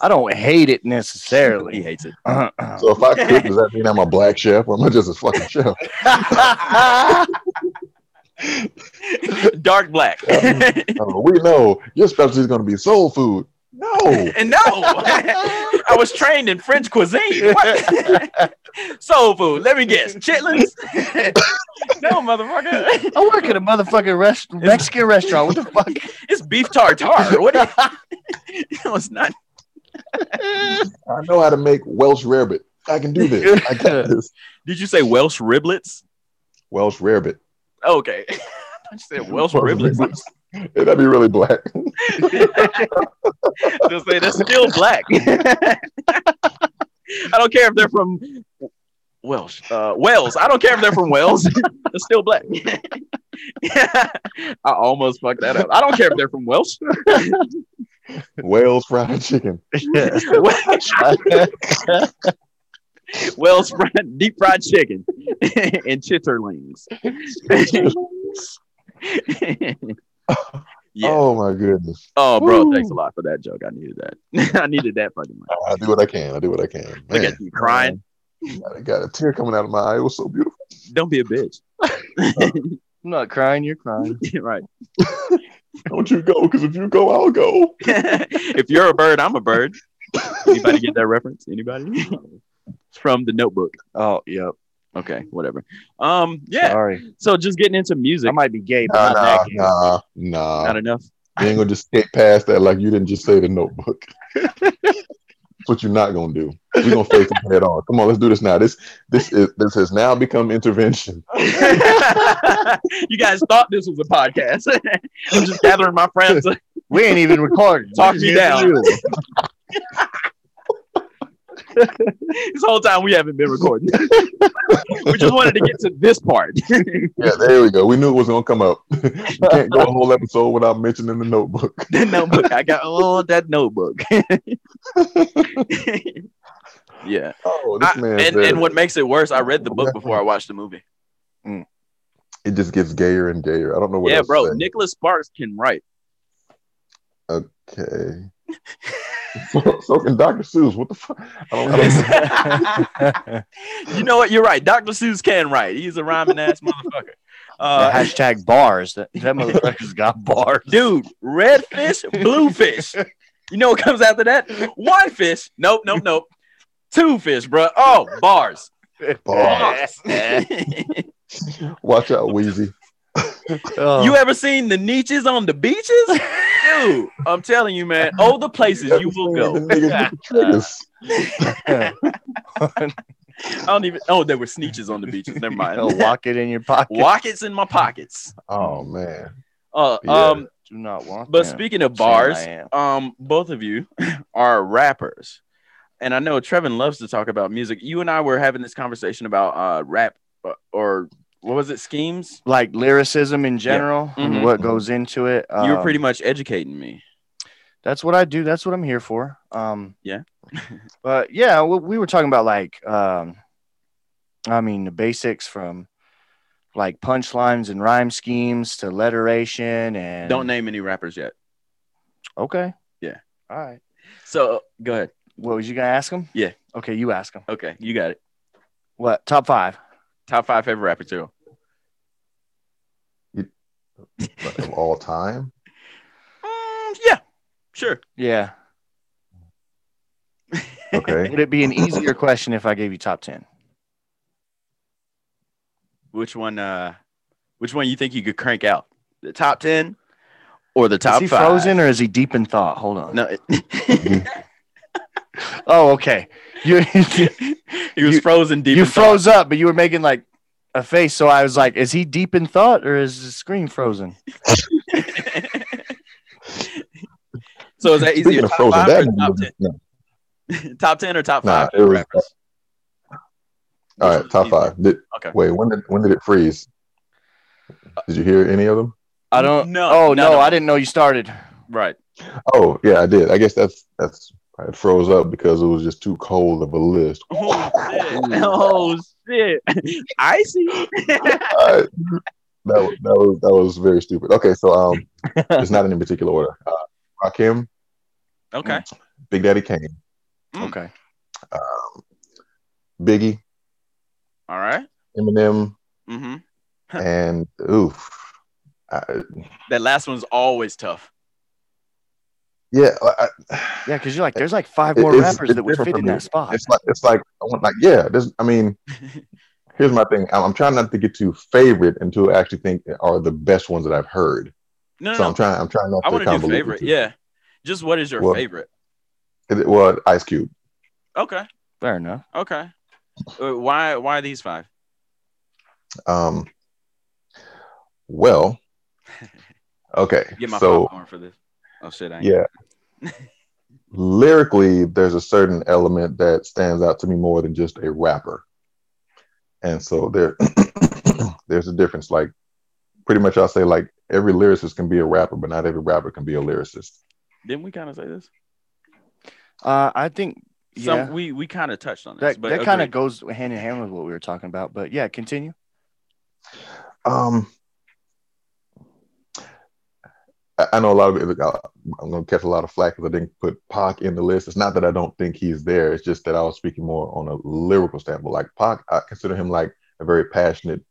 I don't hate it necessarily. he hates it. So if I cook, does that mean I'm a black chef or am I just a fucking chef? [LAUGHS] [LAUGHS] Dark black. Oh, we know your specialty is going to be soul food. No. and [LAUGHS] no, [LAUGHS] I was trained in French cuisine. What? Soul food. Let me guess. Chitlins? no, motherfucker. I work at a motherfucking rest- Mexican restaurant. What the fuck? It's beef tartare. What? You... no, it's not. I know how to make Welsh rarebit. I can do this. I got this. Did you say Welsh riblets? Welsh rarebit. Okay. [LAUGHS] I said Welsh riblets. Yeah, that'd be really black. [LAUGHS] Just say that's still black. [LAUGHS] I don't care if they're from Welsh, uh, Wales. I don't care if they're from Wales. They're still black. I almost fucked that up. I don't care if they're from Welsh. Wales fried chicken. [LAUGHS] Welsh fried, deep fried chicken [LAUGHS] and chitterlings. [LAUGHS] yeah. Oh my goodness. Oh, bro, Woo. thanks a lot for that joke. I needed that. I needed that fucking much. I do what I can. I do what I can. Look Man, at you crying. I got a tear coming out of my eye. It was so beautiful. Don't be a bitch. I'm not crying. You're crying. right. Don't you go, because if you go, I'll go. if you're a bird, I'm a bird. Anybody get that reference? Anybody? It's from the notebook. Oh, yep. Okay, whatever. Um, yeah. Sorry. So just getting into music. I might be gay, but Nah, not nah, nah, nah. Not enough. You ain't gonna just skate past that like you didn't just say the notebook. That's [LAUGHS] what you're not gonna do. We're gonna face it head on. Come on, let's do this now. This this is this has now become intervention. [LAUGHS] [LAUGHS] you guys thought this was a podcast. I'm just gathering my friends. We ain't even recording. Talk We're me down. Here for you. this whole time we haven't been recording. we just wanted to get to this part. [LAUGHS] Yeah, there we go. We knew it was gonna come up. [LAUGHS] you can't go a whole episode without mentioning the notebook. [LAUGHS] the notebook. I got oh that notebook. yeah. Oh, this I- man and, and what makes it worse, I read the book before I watched the movie. Mm. it just gets gayer and gayer. I don't know what yeah, bro. Nicholas Sparks can write. Okay. So, so can Dr. Seuss. What the fuck? I don't, I don't [LAUGHS] you know what? You're right. Dr. Seuss can write. He's a rhyming ass motherfucker. Uh, hashtag bars. That, that motherfucker's got bars. dude, red fish, blue fish. You know what comes after that? One fish. Nope, nope, nope. Two fish, bro. Oh, bars. Bars. Bars. Watch out, Weezy. Oh. you ever seen the niches on the beaches? Dude, I'm telling you, man. All the places you will go. [LAUGHS] niggas with the triggers. I don't even. Oh, there were sneetches on the beaches. Never mind. They'll [LAUGHS] lock it in your pocket. Rockets in my pockets. Oh man. Uh, Yeah. um, Do not want. but them. speaking of bars, um, both of you [LAUGHS] are rappers, and I know Trevin loves to talk about music. You and I were having this conversation about uh rap uh, or what was it? Schemes. like lyricism in general Mhm. and what goes into it. you were um, pretty much educating me. That's what I do. That's what I'm here for. Um, Yeah. [LAUGHS] but yeah, we, we were talking about like, um, I mean, the basics from like punchlines and rhyme schemes to letteration and Don't name any rappers yet. Okay. Yeah. All right. So go ahead. What was you gonna ask him? Yeah. Okay, you ask him. Okay, you got it. What top five? Top five favorite rappers too. of all time. Mm, yeah, sure. Yeah. Okay. [LAUGHS] Would it be an easier question if I gave you top ten? Which one? Uh, which one you think you could crank out? The top ten or the top is he five? frozen or is he deep in thought? Hold on. No, [LAUGHS] Oh, okay. [LAUGHS] You he was You- frozen deep. you in thought. froze up, but you were making like a face. So I was like, is he deep in thought or is the screen frozen? [LAUGHS] so is that Speaking easier? of Top Frozen, five or top ten? no. [LAUGHS] top ten or top Nah, five it was- rappers? All Which right, one's top easier? five. Did, Okay. Wait, when did when did it freeze? Did you hear any of them? I don't. No, Oh none no, of I didn't know you started. Right. Oh yeah, I did. I guess that's that's it froze up because it was just too cold of a list. [LAUGHS] Oh shit! Oh shit! [LAUGHS] Icy. [LAUGHS] Uh, that was, that was that was very stupid. Okay, so um, it's not in any particular order. Uh, Rakim, okay. Big Daddy Kane, Mm. Okay. Biggie, All right. Eminem, Mm-hmm. and oof, I, That last one's always tough. Yeah, I, I- Yeah, because you're like, there's like five more it's- rappers it's that would fit in me. that spot. it's like it's like I want like yeah. This I mean, [LAUGHS] here's my thing. I'm, I'm trying not to get too favorite and to actually think are the best ones that I've heard. No, no, so no. I'm trying. I'm trying not I to want to do convolute favorite. the. Yeah. Just what is your Well- favorite? It, well, Ice Cube. Okay. Fair enough. Okay. Uh, why? Why these five? Um. Well. [LAUGHS] Okay. Get my so popcorn for this. Oh shit! I ain't. yeah. Lyrically, there's a certain element that stands out to me more than just a rapper, and so there, [COUGHS] there's a difference. Like, pretty much, I'll say like every lyricist can be a rapper, but not every rapper can be a lyricist. Didn't we kind of say this? Uh, I think Some yeah, we we kind of touched on this, that but that kind of goes hand in hand with what we were talking about. But yeah, continue. Um, I, I know a lot of it. I- I'm going to catch a lot of flack because I didn't put Pac in the list. It's not that I don't think he's there. It's just that I was speaking more on a lyrical standpoint. Like Pac, I consider him like a very passionate,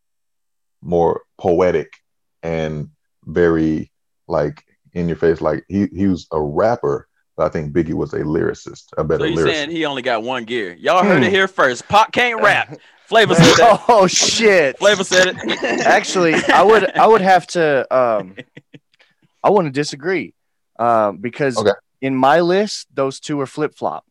more poetic, and very like in your face. Like he he was a rapper, but I think Biggie was a lyricist, a better So you lyricist. saying he only got one gear? Y'all heard Hmm. it here first. Pop can't rap. Flavor said that. [LAUGHS] oh shit! Flavor said it. Actually, I would I would have to um [LAUGHS] I want to disagree. Um because Okay. in my list those two are flip-flop.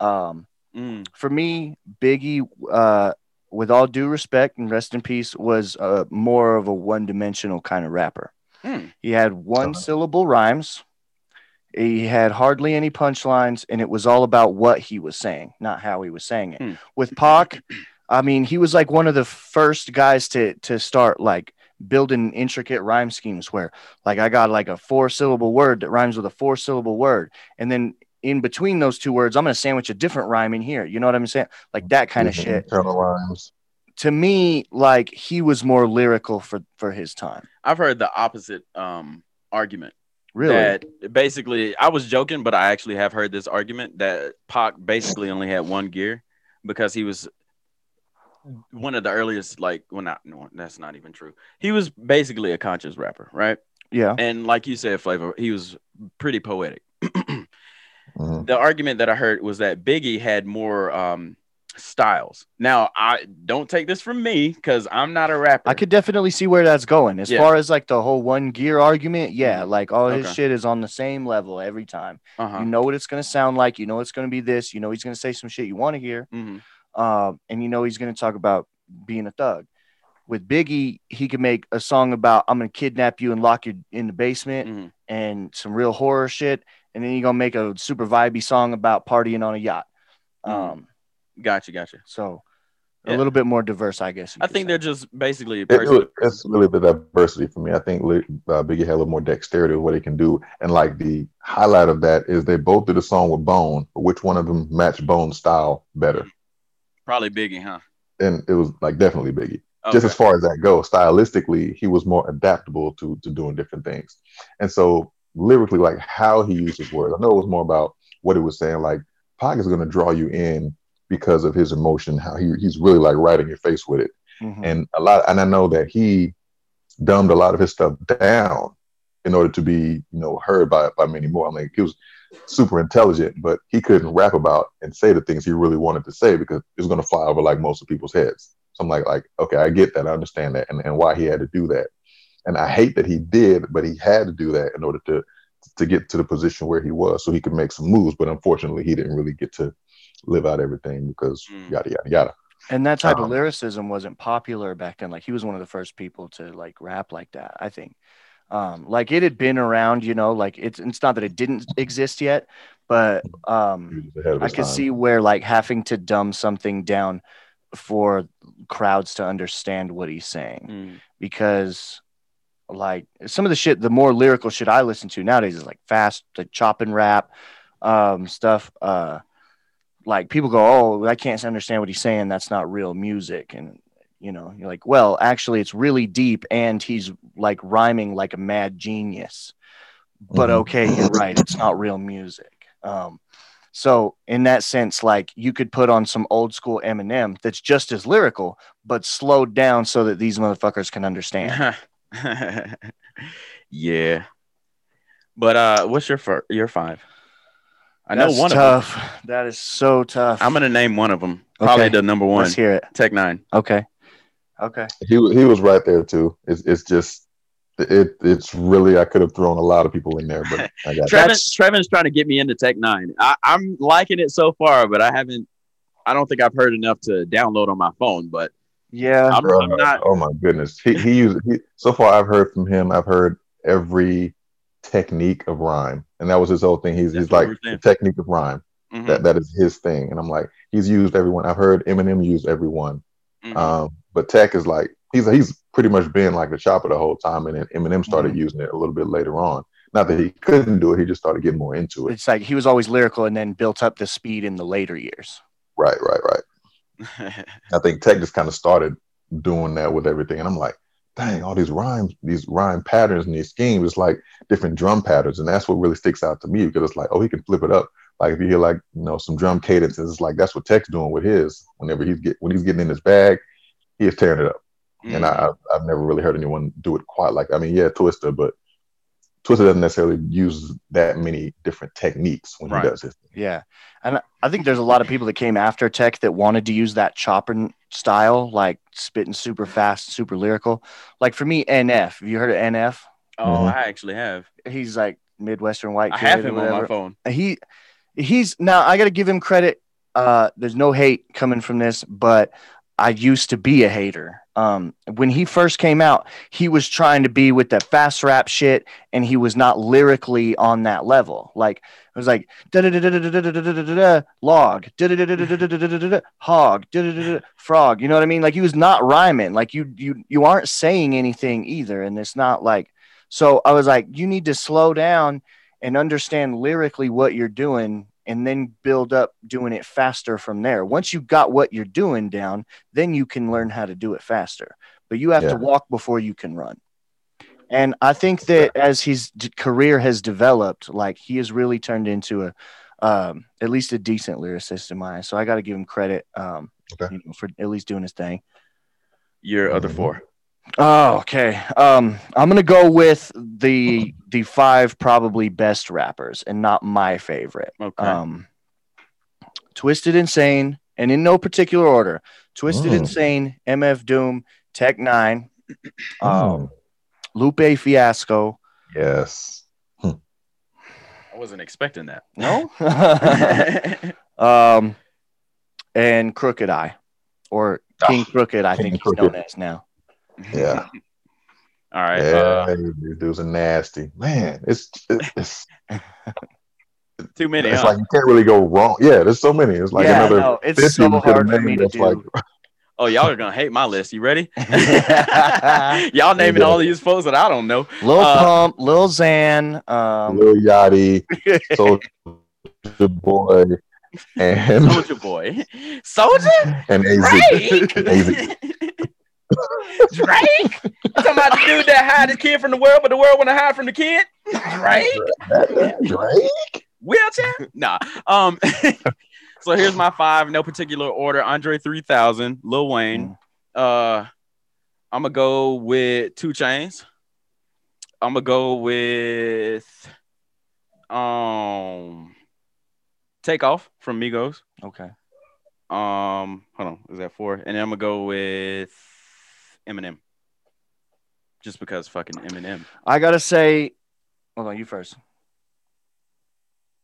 Um Mm, for me Biggie uh with all due respect and rest in peace was uh, more of a one-dimensional kind of rapper. Hmm. He had one Okay. syllable rhymes. He had hardly any punchlines, and it was all about what he was saying, not how he was saying it. Hmm. With Pac, I mean, he was like one of the first guys to to start like building intricate rhyme schemes where like I got like a four syllable word that rhymes with a four syllable word, and then in between those two words, I'm gonna sandwich a different rhyme in here. You know what I'm saying? Like that kind of shit. Internal rhymes. To me, like he was more lyrical for for his time. I've heard the opposite um argument. Really? That basically, I was joking, but I actually have heard this argument that Pac basically only had one gear because he was one of the earliest, like, well, not, no, that's not even true. He was basically a conscious rapper, right? yeah. And like you said, Flavor, he was pretty poetic. [CLEARS THROAT] Mhm. the argument that I heard was that Biggie had more um, styles. Now, I don't take this from me because I'm not a rapper. I could definitely see where that's going. As Yeah. far as like the whole one gear argument, yeah, like all his Okay. shit is on the same level every time. uh-huh. You know what it's gonna sound like. You know it's gonna be this. You know he's gonna say some shit you want to hear. hmm Um, and you know he's gonna talk about being a thug. With Biggie, he could make a song about I'm gonna kidnap you and lock you in the basement hmm and some real horror shit, and then you're gonna make a super vibey song about partying on a yacht. Mhm. Um, Gotcha, gotcha. so Yeah. a little bit more diverse, I guess. I think say. they're just basically a It, person. it- it's really the diversity for me. I think uh, Biggie had a little more dexterity with what he can do, and like the highlight of that is they both did a song with Bone, but which one of them matched Bone's style better? Probably Biggie, huh? And it was like definitely Biggie. Just as far as that goes, stylistically, he was more adaptable to to doing different things, and so lyrically, like how he used his words. I know it was more about what he was saying. Like Pac is going to draw you in because of his emotion, how he he's really like right in your face with it Mhm. and a lot and i know that he dumbed a lot of his stuff down in order to be, you know, heard by by many more. I mean, he was super intelligent, but he couldn't rap about and say the things he really wanted to say because it was going to fly over like most of people's heads. So I'm like, like, okay, I get that, I understand that, and, and why he had to do that. And I hate that he did, but he had to do that in order to to get to the position where he was, so he could make some moves. But unfortunately, he didn't really get to live out everything because Mm. yada yada yada. And that type of Um, lyricism wasn't popular back then. Like he was one of the first people to like rap like that, I think. Um, like it had been around, you know, like it's it's not that it didn't exist yet, but um was ahead of I could time. see where like having to dumb something down for crowds to understand what he's saying Mm. because like some of the shit the more lyrical shit i listen to nowadays is like fast like chop and rap um stuff uh like people go oh i can't understand what he's saying that's not real music and you know you're like well actually it's really deep and he's like rhyming like a mad genius but Mhm. okay you're right it's not real music um so in that sense like you could put on some old school eminem that's just as lyrical but slowed down so that these motherfuckers can understand [LAUGHS] yeah. But uh what's your fir- your five? I know That's one of tough. That is so tough. I'm gonna name one of them. Probably Okay. the number one. Let's hear it. Tech N9ne. Okay. Okay. he he was right there too. It's it's just it it's really I could have thrown a lot of people in there, but [LAUGHS] I got Trevin, That's- Trevin's trying to get me into Tech N9ne. I, I'm liking it so far, but I haven't. I don't think I've heard enough to download on my phone. But Yeah. I'm, Bro, I'm not. Oh my goodness. He he used he, so far I've heard from him, I've heard every technique of rhyme. And that was his whole thing. He's That's he's like the technique of rhyme. Mhm, That that is his thing. And I'm like, he's used everyone. I've heard Eminem use everyone. mhm. Um, but Tech is like he's he's pretty much been like the chopper the whole time, and then Eminem started Mhm. using it a little bit later on. Not that he couldn't do it, he just started getting more into it. It's like he was always lyrical and then built up the speed in the later years. Right, right, right. [LAUGHS] I think Tech just kind of started doing that with everything, and I'm like, dang, all these rhymes, these rhyme patterns and these schemes, it's like different drum patterns, and that's what really sticks out to me because it's like, oh, he can flip it up. Like if you hear like you know some drum cadences, it's like that's what Tech's doing with his. Whenever he's get when he's getting in his bag, he is tearing it up. and I, I've, I've never really heard anyone do it quite like. I mean, yeah, Twista, but Twista doesn't necessarily use that many different techniques when Right. he does it. Yeah. And I think there's a lot of people that came after Tech that wanted to use that chopping style, like spitting super fast, super lyrical. Like for me, NF. Have you heard of NF? oh, Mhm. I actually have. He's like Midwestern white I have him on my phone. he he's now I got to give him credit. Uh, there's no hate coming from this, but I used to be a hater. Um, when he first came out, he was trying to be with that fast rap shit, and he was not lyrically on that level. Like it was like log, hog, frog. You know what I mean? Like he was not rhyming. Like you you you aren't saying anything either, and it's not like. So I was like, you need to slow down and understand lyrically what you're doing and then build up doing it faster from there. Once you've got what you're doing down, then you can learn how to do it faster. But you have Yeah. to walk before you can run. And I think that as his d- career has developed, like he has really turned into a um, at least a decent lyricist in my eyes. So I got to give him credit um, Okay. you know, for at least doing his thing. Your other Mhm. four. Oh, okay. Um, I'm gonna go with the the five probably best rappers and not my favorite. Okay. Um, Twisted Insane, and in no particular order. Twisted Mm. Insane, MF Doom, Tech N9ne, um, Mm, Lupe Fiasco. yes. I wasn't expecting that. No. [LAUGHS] um, and Crooked I, or King Crooked. I King think he's known as now. Yeah. [LAUGHS] All right. yeah. Uh, these dudes are nasty. Man, it's it's, [LAUGHS] too many. it's huh? like you can't really go wrong. Yeah, there's so many. It's like yeah, another no, it's 50 so could've hard for me to do. like oh, y'all are gonna hate my list. You ready? [LAUGHS] y'all naming all these folks that I don't know. Lil Uh, Pump, Lil Xan, um, Lil Yachty, Soulja Boy, and Soulja Boy, Soldier, and AZ. Drake, AZ. Drake. Talking about the dude that hide his kid from the world, but the world want to hide from the kid. Drake, Drake. wheelchair. [LAUGHS] Nah. Um. [LAUGHS] so here's my five, no particular order. Andre 3000, Lil Wayne. Uh, I'm gonna go with 2 Chainz. I'm gonna go with um Takeoff from Migos. Okay. Um, hold on, is that four? And then I'm gonna go with Eminem. Just because fucking Eminem. I gotta say, hold on, you first.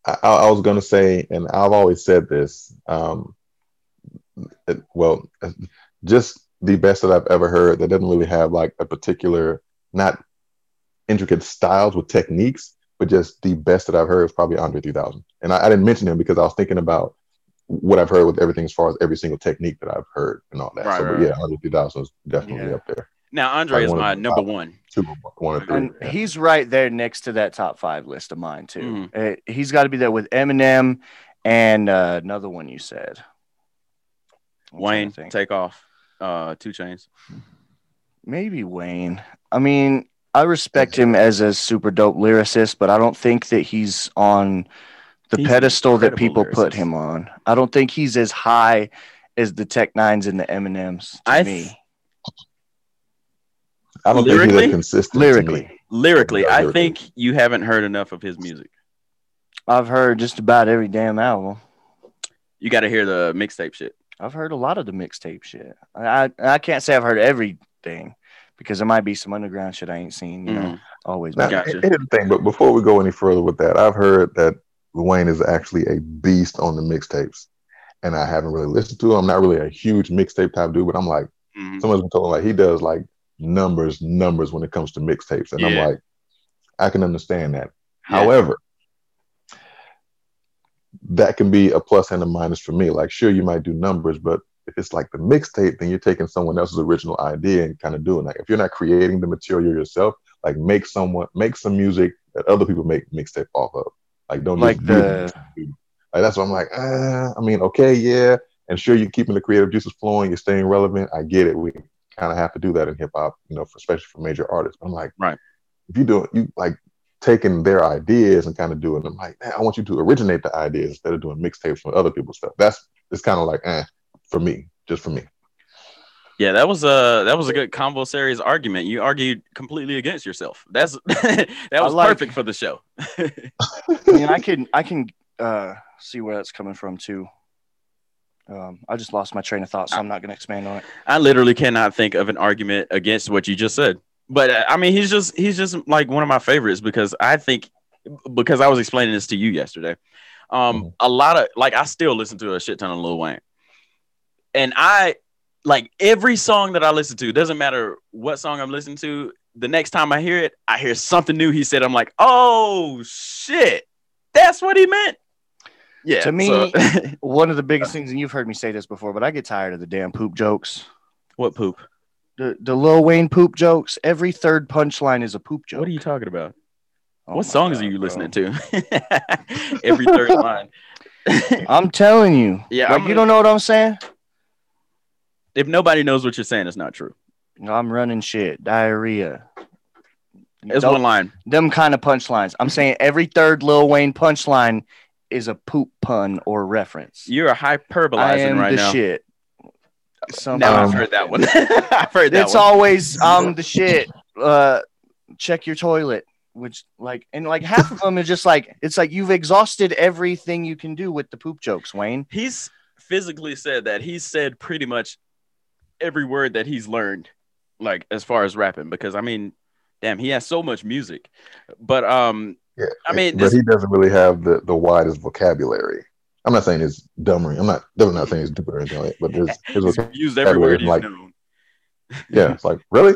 I, I was gonna say, and I've always said this. Um, it- well, just the best that I've ever heard that doesn't really have like a particular, not intricate styles with techniques, but just the best that I've heard is probably Andre 3000. And I, I didn't mention him because I was thinking about what I've heard with everything as far as every single technique that I've heard and all that. Right, so, but right, yeah, Andre 3000 is definitely Yeah. up there. Now Andre Like is one my number top- one. Two, one or three. And yeah. he's right there next to that top five list of mine too. Uh, he's got to be there with Eminem and uh, another one you said. I'm Wayne, Takeoff. Uh, 2 Chainz. maybe Wayne. I mean, I respect him as a super dope lyricist, but I don't think that he's on the He's pedestal that incredible people put him on. I don't think he's as high as the Tech N9nes and the Eminems to I me. I don't think he's Lyrically? that consistent. to me. Lyrically, Lyrically, I lyrically. think you haven't heard enough of his music. I've heard just about every damn album. You got to hear the mixtape shit. I've heard a lot of the mixtape shit. I I, I can't say I've heard everything because there might be some underground shit I ain't seen. You know, Mhm. always. Now, Gotcha. here's thing, but before we go any further with that, I've heard that Wayne is actually a beast on the mixtapes, and I haven't really listened to him. I'm not really a huge mixtape type dude, but I'm like, Mhm. someone's been telling me like he does like numbers, numbers when it comes to mixtapes, and Yeah. I'm like, I can understand that. Yeah. However, that can be a plus and a minus for me. Like, sure, you might do numbers, but if it's like the mixtape, then you're taking someone else's original idea and kind of doing that. If you're not creating the material yourself, like make someone make some music that other people make mixtape off of. Like, don't Like the- like that's what I'm like. Uh, I mean, okay, yeah, and sure, you're keeping the creative juices flowing, you're staying relevant. I get it. We kind of have to do that in hip hop, you know, for, especially for major artists. I'm like, Right. If you do it, you like taking their ideas and kind of doing them. Like, man, I want you to originate the ideas instead of doing mixtapes with other people's stuff. That's it's kind of like, eh, for me, just for me. Yeah, that was a that was a good Convo Series argument. You argued completely against yourself. That's [LAUGHS] that was like- perfect for the show. [LAUGHS] I mean, I can I can uh, see where that's coming from too. Um, I just lost my train of thought, so I'm not going to expand on it. I literally cannot think of an argument against what you just said. But uh, I mean, he's just he's just like one of my favorites because I think because I was explaining this to you yesterday. Um, Mhm. a lot of like I still listen to a shit ton of Lil Wayne, and I like every song that I listen to. Doesn't matter what song I'm listening to. The next time I hear it, I hear something new he said. I'm like, oh shit, that's what he meant. Yeah. To me- so- [LAUGHS] One of the biggest things, and you've heard me say this before, but I get tired of the damn poop jokes. what poop? The the Lil Wayne poop jokes. Every third punchline is a poop joke. What are you talking about? Oh what songs God, are you bro. listening to? [LAUGHS] Every third [LAUGHS] line. I'm telling you. Yeah, like I'm you don't know what I'm saying. If nobody knows what you're saying, it's not true. I'm running shit, diarrhea. It's Don't- one line. them kind of punchlines. I'm saying every third Lil Wayne punchline is a poop pun or reference. You're I hyperbolizing am right the now. shit. Sometimes. Now I've heard that one. [LAUGHS] I've heard that it's one. always um the shit. Uh, check your toilet. Which like and like half of them is just like it's like you've exhausted everything you can do with the poop jokes, Wayne. He's physically said that. He's said pretty much every word that he's learned, like as far as rapping. Because I mean, damn, he has so much music. But um, Yeah, I mean, but this- he doesn't really have the the widest vocabulary. I'm not saying it's dumber. I'm not definitely not saying it's stupid or anything like that, but his, his he's used everywhere. he's like- known. yeah, it's like really.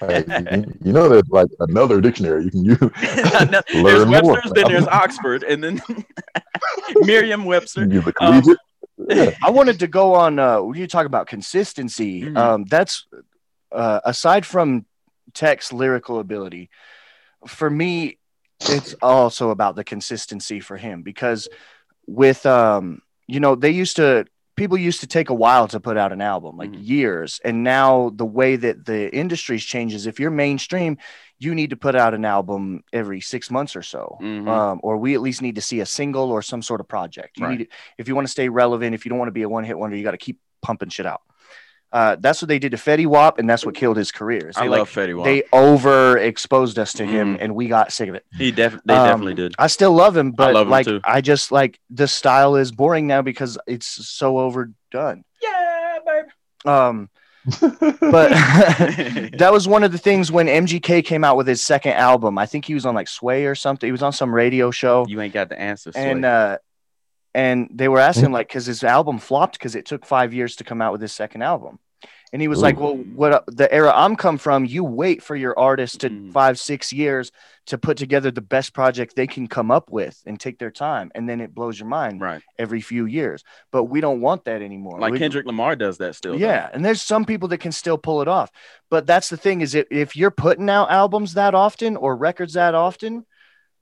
Like, [LAUGHS] you, you know, there's like another dictionary you can use. [LAUGHS] [LAUGHS] there's Learn more. Webster's, then there's Oxford, and then use the Um. Yeah. I wanted to go on uh when you talk about consistency. Mhm. Um that's uh aside from Tech's lyrical ability, for me, it's also about the consistency for him because with um you know they used to people used to take a while to put out an album like Mhm. years and now the way that the industry's changes if you're mainstream you need to put out an album every six months or so Mhm. um, or we at least need to see a single or some sort of project you Right. need if you want to stay relevant if you don't want to be a one-hit wonder you got to keep pumping shit out Uh, that's what they did to Fetty Wap, and that's what killed his career. is I They, love like, Fetty Wap. they overexposed us to him, Mhm. and we got sick of it. he def- they Um, definitely did. I still love him, but love him like. I just like the style is boring now because it's so overdone. Yeah, baby. Um, but [LAUGHS] [LAUGHS] that was one of the things when MGK came out with his second album. I think he was on like Sway or something. He was on some radio show, you ain't got the answer. and uh, and they were asking him like because his album flopped because it took five years to come out with his second album. And he was like, "Well, what the era I'm come from, you wait for your artist to Mhm. five, six years to put together the best project they can come up with and take their time, and then it blows your mind right. every few years. But we don't want that anymore. Like We- Kendrick Lamar does that still. though. yeah, and there's some people that can still pull it off. But that's the thing is if, if you're putting out albums that often or records that often,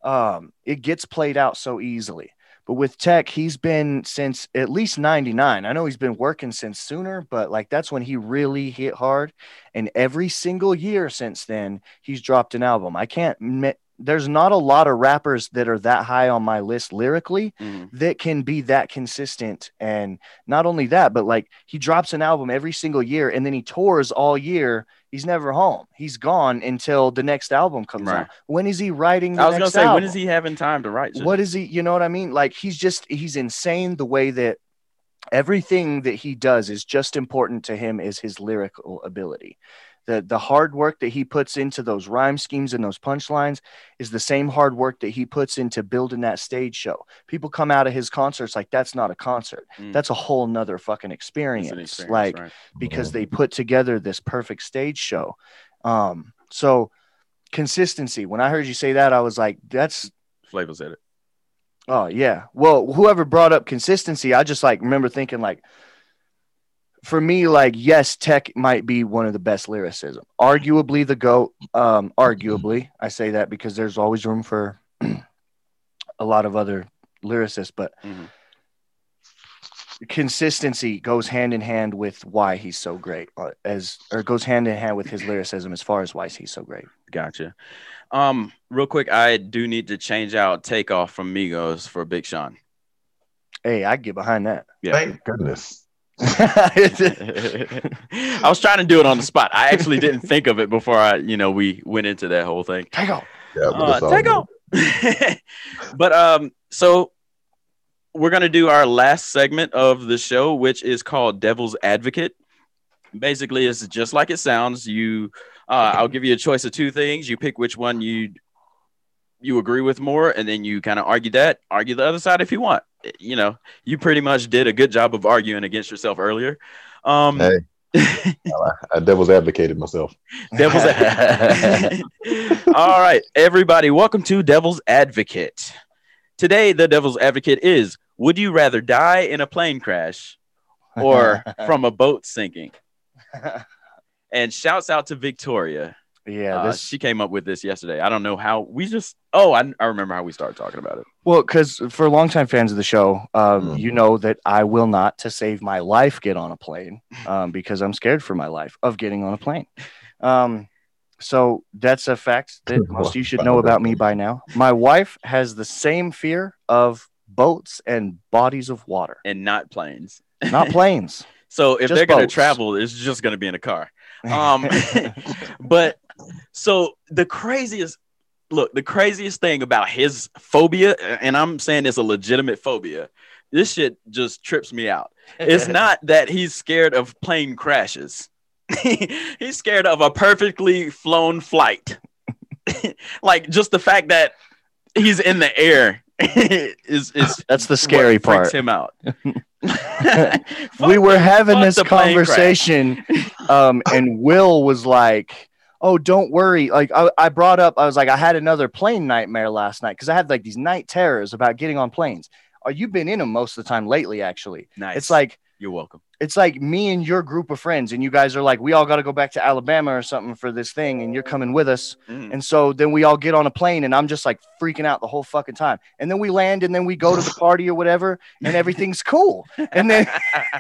um, it gets played out so easily. But with Tech, he's been since at least 99. I know he's been working since sooner, but like that's when he really hit hard. And every single year since then, he's dropped an album. I can't there's not a lot of rappers that are that high on my list lyrically Mhm. that can be that consistent. And not only that, but like he drops an album every single year and then he tours all year. He's never home. He's gone until the next album comes Right. out. When is he writing? The I was gonna say, when album? is he having time to write? shit? What is he? You know what I mean? Like he's just he's insane the way that everything that he does is just important to him is his lyrical ability. The the hard work that he puts into those rhyme schemes and those punchlines is the same hard work that he puts into building that stage show. People come out of his concerts like that's not a concert. Mm. That's a whole nother fucking experience. experience, like right. because they put together this perfect stage show. Um, so consistency. When I heard you say that, I was like, that's Flava said it. Oh yeah. Well, whoever brought up consistency, I just like remember thinking like for me, like, yes, Tech might be one of the best lyricism. Arguably the GOAT. Um, arguably. I say that because there's always room for [CLEARS THROAT] a lot of other lyricists, but Mhm. consistency goes hand in hand with why he's so great uh, as or goes hand in hand with his lyricism as far as why he's so great. Gotcha. Um, real quick, I do need to change out Takeoff from Migos for Big Sean. Hey, I get behind that. Yeah. Thank goodness. [LAUGHS] I was trying to do it on the spot. I actually didn't think of it before I, you know, we went into that whole thing. Takeoff. Yeah, Uh, Takeoff. [LAUGHS] but um, so we're gonna do our last segment of the show, which is called Devil's Advocate. Basically, it's just like it sounds. You, uh, I'll give you a choice of two things. You pick which one you you agree with more, and then you kind of argue that. Argue the other side if you want. You know, you pretty much did a good job of arguing against yourself earlier. Um, Hey. [LAUGHS] I devil's advocated myself. Devil's [LAUGHS] All right, everybody, welcome to Devil's Advocate. Today, the Devil's Advocate is Would you rather die in a plane crash or [LAUGHS] from a boat sinking? And shouts out to Victoria. Yeah, Uh, this she came up with this yesterday. I don't know how we just, oh, I, I remember how we started talking about it. Well, because for longtime fans of the show, um, Mhm. you know that I will not, to save my life, get on a plane um, [LAUGHS] because I'm scared for my life of getting on a plane. Um, so that's a fact that [LAUGHS] most you should know about me by now. My wife has the same fear of boats and bodies of water, And not planes. not [LAUGHS] planes. So if Just they're going to travel, it's just going to be in a car. Um, [LAUGHS] but so the craziest look, the craziest thing about his phobia, and I'm saying it's a legitimate phobia, this shit just trips me out. It's [LAUGHS] not that he's scared of plane crashes. [LAUGHS] he's scared of a perfectly flown flight. like just the fact that he's in the air is is That's the scary what freaks part. him out. [LAUGHS] we were having this the plane crash. conversation um and will was like oh don't worry like I, I brought up i was like i had another plane nightmare last night because i had like these night terrors about getting on planes oh you've been in them most of the time lately actually Nice. it's like you're welcome. It's like me and your group of friends and you guys are like we all got to go back to alabama or something for this thing and you're coming with us Mm. and so then we all get on a plane and i'm just like freaking out the whole fucking time and then we land and then we go to the [LAUGHS] party or whatever and everything's cool and then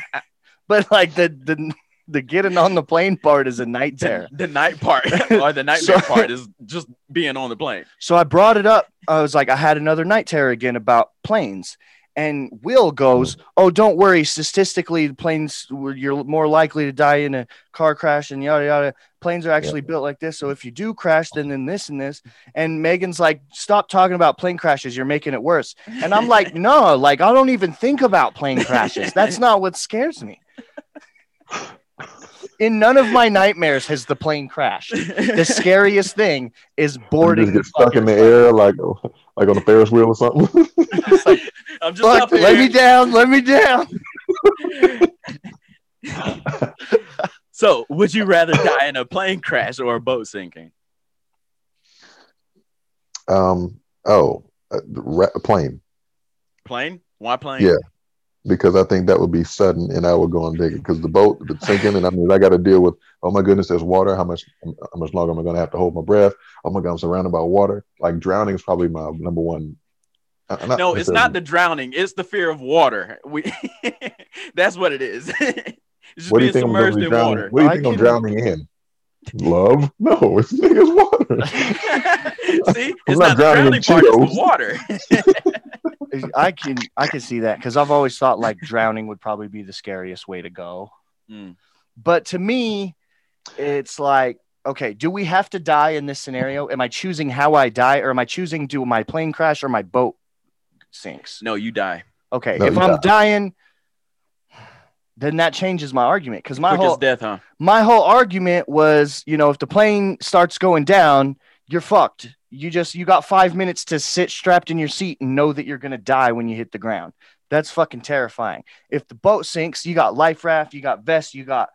[LAUGHS] but like the the the getting on the plane part is a night terror. the, the night part [LAUGHS] or the nightmare So- part is just being on the plane. So I brought it up. I was like, I had another night terror again about planes. And Will goes, mm. "Oh, don't worry. Statistically, planes you're more likely to die in a car crash and yada yada. Planes are actually built like this. So if you do crash, then then this and this." [LAUGHS] And Megan's like, "Stop talking about plane crashes. You're making it worse." And I'm like, [LAUGHS] "No, like I don't even think about plane crashes. That's not what scares me." In none of my nightmares has the plane crashed. The scariest thing is [LAUGHS] boarding. get stuck in the air like like on a Ferris wheel or something. I'm just Fuck, let me down. Let me down. [LAUGHS] [LAUGHS] So, would you rather die in a plane crash or a boat sinking? um. Oh, a a plane Plane? Why plane? Yeah. because I think that would be sudden and I would go and dig it because the boat if it's sinking and I mean I got to deal with oh my goodness there's water how much how much longer am I going to have to hold my breath oh my god I'm surrounded by water like drowning is probably my number one. Uh, not No, it's not the drowning. It's the fear of water. We [LAUGHS] That's what it is. [LAUGHS] it's just What do you being think I'm going submerged to be in drowning? water. What do you I think I'm drowning in? Love? No, it's [LAUGHS] niggas water. See, it's not not, drowning in drowning part, it's the water. I can I can see that because I've always thought like drowning would probably be the scariest way to go. Mm. But to me, it's like, okay, do we have to die in this scenario? Am I choosing how I die, or am I choosing do my plane crash or my boat sinks? No, you die. Okay, No, if I'm die. dying, then that changes my argument because my Quick whole death, huh? my whole argument was, you know, if the plane starts going down, you're fucked. You just you got five minutes to sit strapped in your seat and know that you're gonna die when you hit the ground. That's fucking terrifying. If the boat sinks, you got life raft, you got vests, you got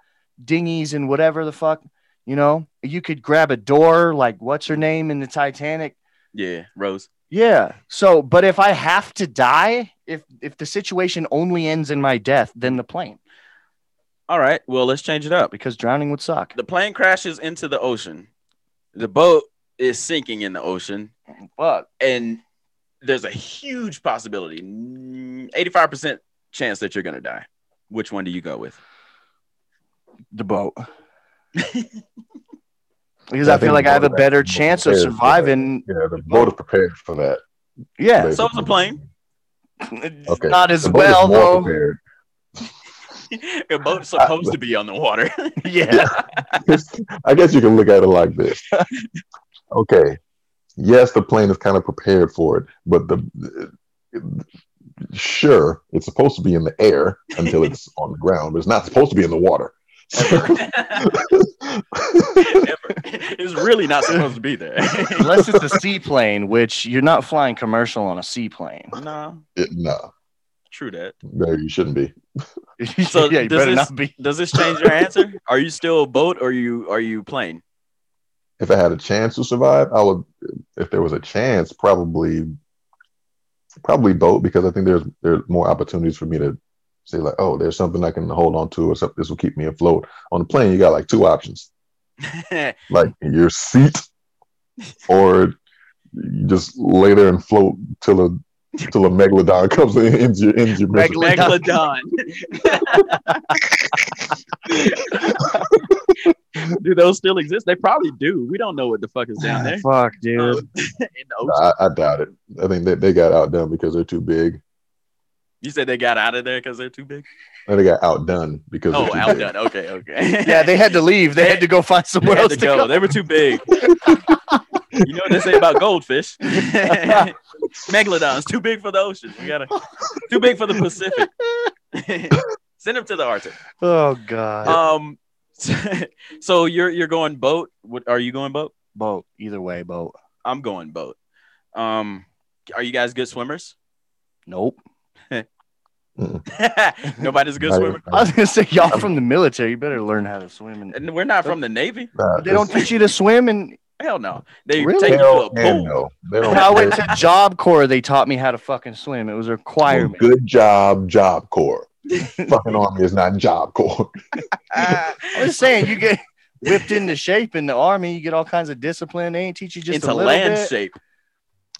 dinghies and whatever the fuck. You know, you could grab a door like what's her name in the Titanic. Yeah, Rose. Yeah. So, but if I have to die, if if the situation only ends in my death, then the plane All right, well, let's change it up. because drowning would suck. The plane crashes into the ocean. The boat is sinking in the ocean, Fuck. and there's a huge possibility, mm, 85% chance that you're going to die. Which one do you go with? the boat. [LAUGHS] because I I, feel like I have a better chance of prepared for that. surving. Yeah, the boat is prepared for that. Yeah, So is the plane. [LAUGHS] Okay. not as The boat is well more though. prepared. [LAUGHS] a boat's supposed to be on the water. [LAUGHS] Yeah, I guess you can look at it like this. Okay. Yes, the plane is kind of prepared for it, but the sure, it's supposed to be in the air until it's on the ground, but it's not supposed to be in the water. [LAUGHS] it's really not supposed to be there. [LAUGHS] unless it's a seaplane, which you're not flying commercial on a seaplane. no, It- no, true that. no, you shouldn't be. [LAUGHS] So yeah, you does better this- not be. Does this change your answer? Are you still a boat or you are you plane? If I had a chance to survive, I would. If there was a chance, probably, probably boat because I think there's there's more opportunities for me to say like, oh, there's something I can hold on to, or something this will keep me afloat. On the plane, you got like two options, [LAUGHS] like your seat, or you just lay there and float till a till a megalodon [LAUGHS] comes in ends your ends your mission. Megalodon. [LAUGHS] do those still exist? They probably do. We don't know what the fuck is down there. Fuck, dude. Uh, the ocean. I, I doubt it. I think they, they got outdone because they're too big. You said they got out of there because they're too big. And they got outdone because Oh, they're too outdone. Okay, okay. [LAUGHS] yeah, they had to leave. They had to go find [LAUGHS] They somewhere had else to to go. go. They were too big. [LAUGHS] you know what they say about goldfish? Megalodons too big for the ocean. We gotta too big for the Pacific. Send them to the Arctic. Oh god. Um, so you're you're going boat. What are you going boat? boat. Either way, boat. I'm going boat. Um, are you guys good swimmers? Nope. [LAUGHS] Nobody's a good I- swimmer. I was gonna say y'all from the military. You better learn how to swim. And And we're not from the Navy. Nah, they don't teach you to swim. And Hell no. They Really? take you to hell a and pool. no. They don't when I went to Job Corps, they taught me how to fucking swim. It was a Well, requirement. good job, Job Corps. Fucking army is not Job Corps. [LAUGHS] I'm just saying, you get whipped into shape in the army. You get all kinds of discipline. They ain't teach you just Into a little land bit. shape.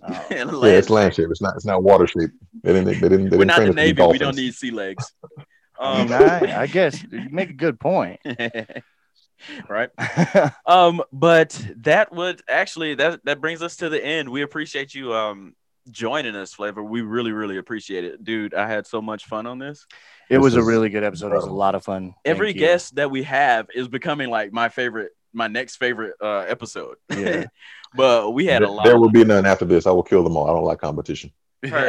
[LAUGHS] Oh. Yeah, it's land shape. It's not. It's not water shape. They didn't. They didn't. They We're didn't not train the us to be Navy. We don't need sea legs. I, Um, I, I guess you make a good point. [LAUGHS] right. [LAUGHS] Um, but that would actually that that brings us to the end. We appreciate you um joining us, Flava. We really, really appreciate it, dude. I had so much fun on this. It This was a really good episode. It was a lot of fun. Every guest that we have is becoming like my favorite, my next favorite uh, episode. Yeah. But we had a There, lot. there will be none after this. I will kill them all. I don't like competition. [LAUGHS] and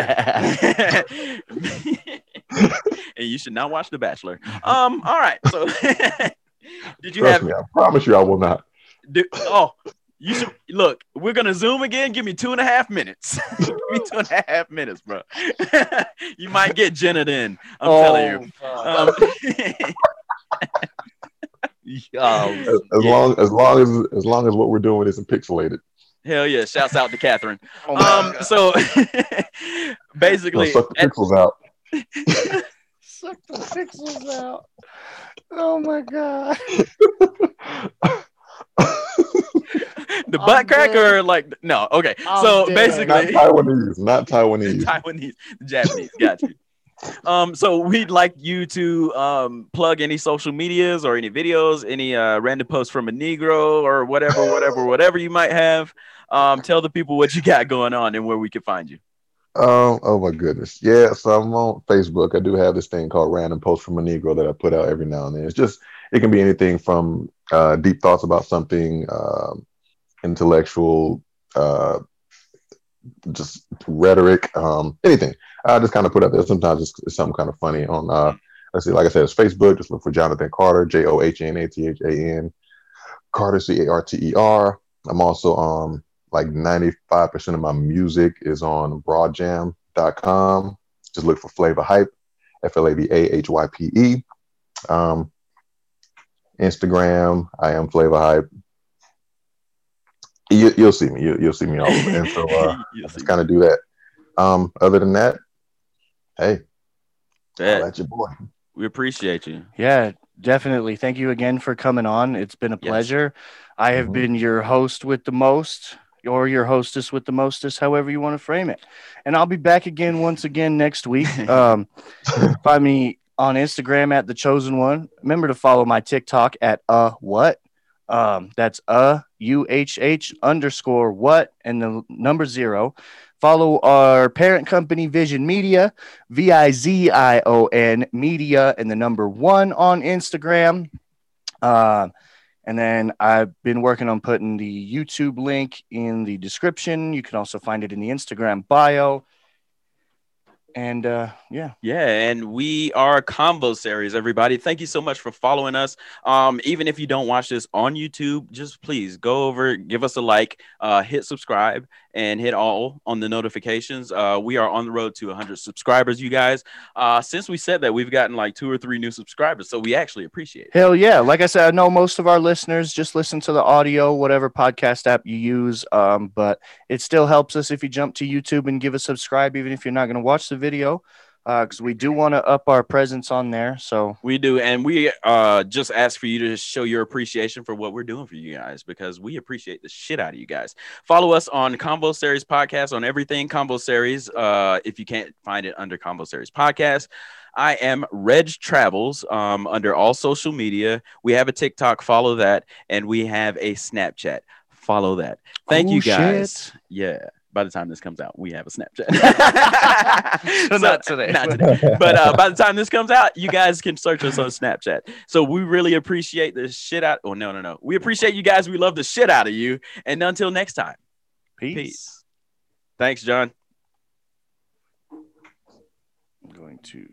you should not watch The Bachelor. Um. All right. So, [LAUGHS] did you Trust have? me. I promise you, I will not. Do, oh, you should look. We're gonna zoom again. Give me two and a half minutes. [LAUGHS] Give me two and a half minutes, bro. you might get Jenna in. I'm telling you. Oh, Um, Um, As, as Yeah. long as long as as long as what we're doing isn't pixelated. Hell yeah! Shouts out to Catherine. [LAUGHS] oh Um. God. So I'll [LAUGHS] basically, suck the at- pixels out. [LAUGHS] suck the pixels out. Oh my god. the I'm butt crack dead. or like no? Okay. I'm so dead. not basically, Taiwanese. Not Taiwanese. Taiwanese, Japanese. Got you. Um, so we'd like you to um plug any social medias or any videos, any uh random posts from a Negro or whatever, whatever, whatever you might have. Um, tell the people what you got going on and where we can find you. Um, oh my goodness. Yeah, so I'm on Facebook. I do have this thing called Random Post from a Negro that I put out every now and then. It's just it can be anything from uh, deep thoughts about something, um, intellectual, uh, just rhetoric, um, anything. I just kind of put out there. Sometimes it's, it's something kind of funny on. Uh, let's see, like I said, it's Facebook. Just look for Jonathan Carter, J O H N A T H A N, Carter C A R T E R. I'm also um like 95% of my music is on broadjam.com. Just look for Flava Hype, F L A V A H Y P E. Um, Instagram, I am Flava Hype. You, you'll see me. You, you'll see me all over. And so uh, [LAUGHS] You'll just kind of do that. Um, other than that, hey, Bet. that's your boy. We appreciate you. Yeah, definitely. Thank you again for coming on. It's been a Yes. pleasure. I have Mhm. been your host with the most, or your hostess with the mostest, however you want to frame it. And I'll be back again once again next week. [LAUGHS] Um, find me on Instagram at the chosen one. Remember to follow my TikTok at uh what. Um, that's uh u h h underscore what and the number zero. Follow our parent company Vizion Media, V I Z I O N Media, and the number one on Instagram. Um, and then I've been working on putting the YouTube link in the description. You can also find it in the Instagram bio. And uh, yeah, Yeah, and we are a Convo Series, everybody. Thank you so much for following us. Um, even if you don't watch this on YouTube, just please go over, give us a like, uh, hit subscribe, and hit all on the notifications. Uh, we are on the road to 100 subscribers, you guys. Uh, since we said that, we've gotten like two or three new subscribers, so we actually appreciate it. hell yeah. Like I said, I know most of our listeners just listen to the audio, whatever podcast app you use. Um, but it still helps us if you jump to YouTube and give a subscribe, even if you're not going to watch the video, because we do want to up our presence on there. So We do, and we uh just ask for you to show your appreciation for what we're doing for you guys because we appreciate the shit out of you guys. Follow us on Convo Series Podcast on everything Convo Series. Uh, if you can't find it under Convo Series Podcast, I am Reg Travels um under all social media. We have a TikTok, follow that, and we have a Snapchat. Follow that. Thank Oh, you guys. shit. Yeah. By the time this comes out, we have a Snapchat. [LAUGHS] [LAUGHS] So not today. Not today but uh, by the time this comes out, you guys can search us on [LAUGHS] Snapchat. So we really appreciate the shit out. Oh no, no, no. We appreciate you guys. We love the shit out of you. And until next time, peace. peace. Thanks, John. I'm going to.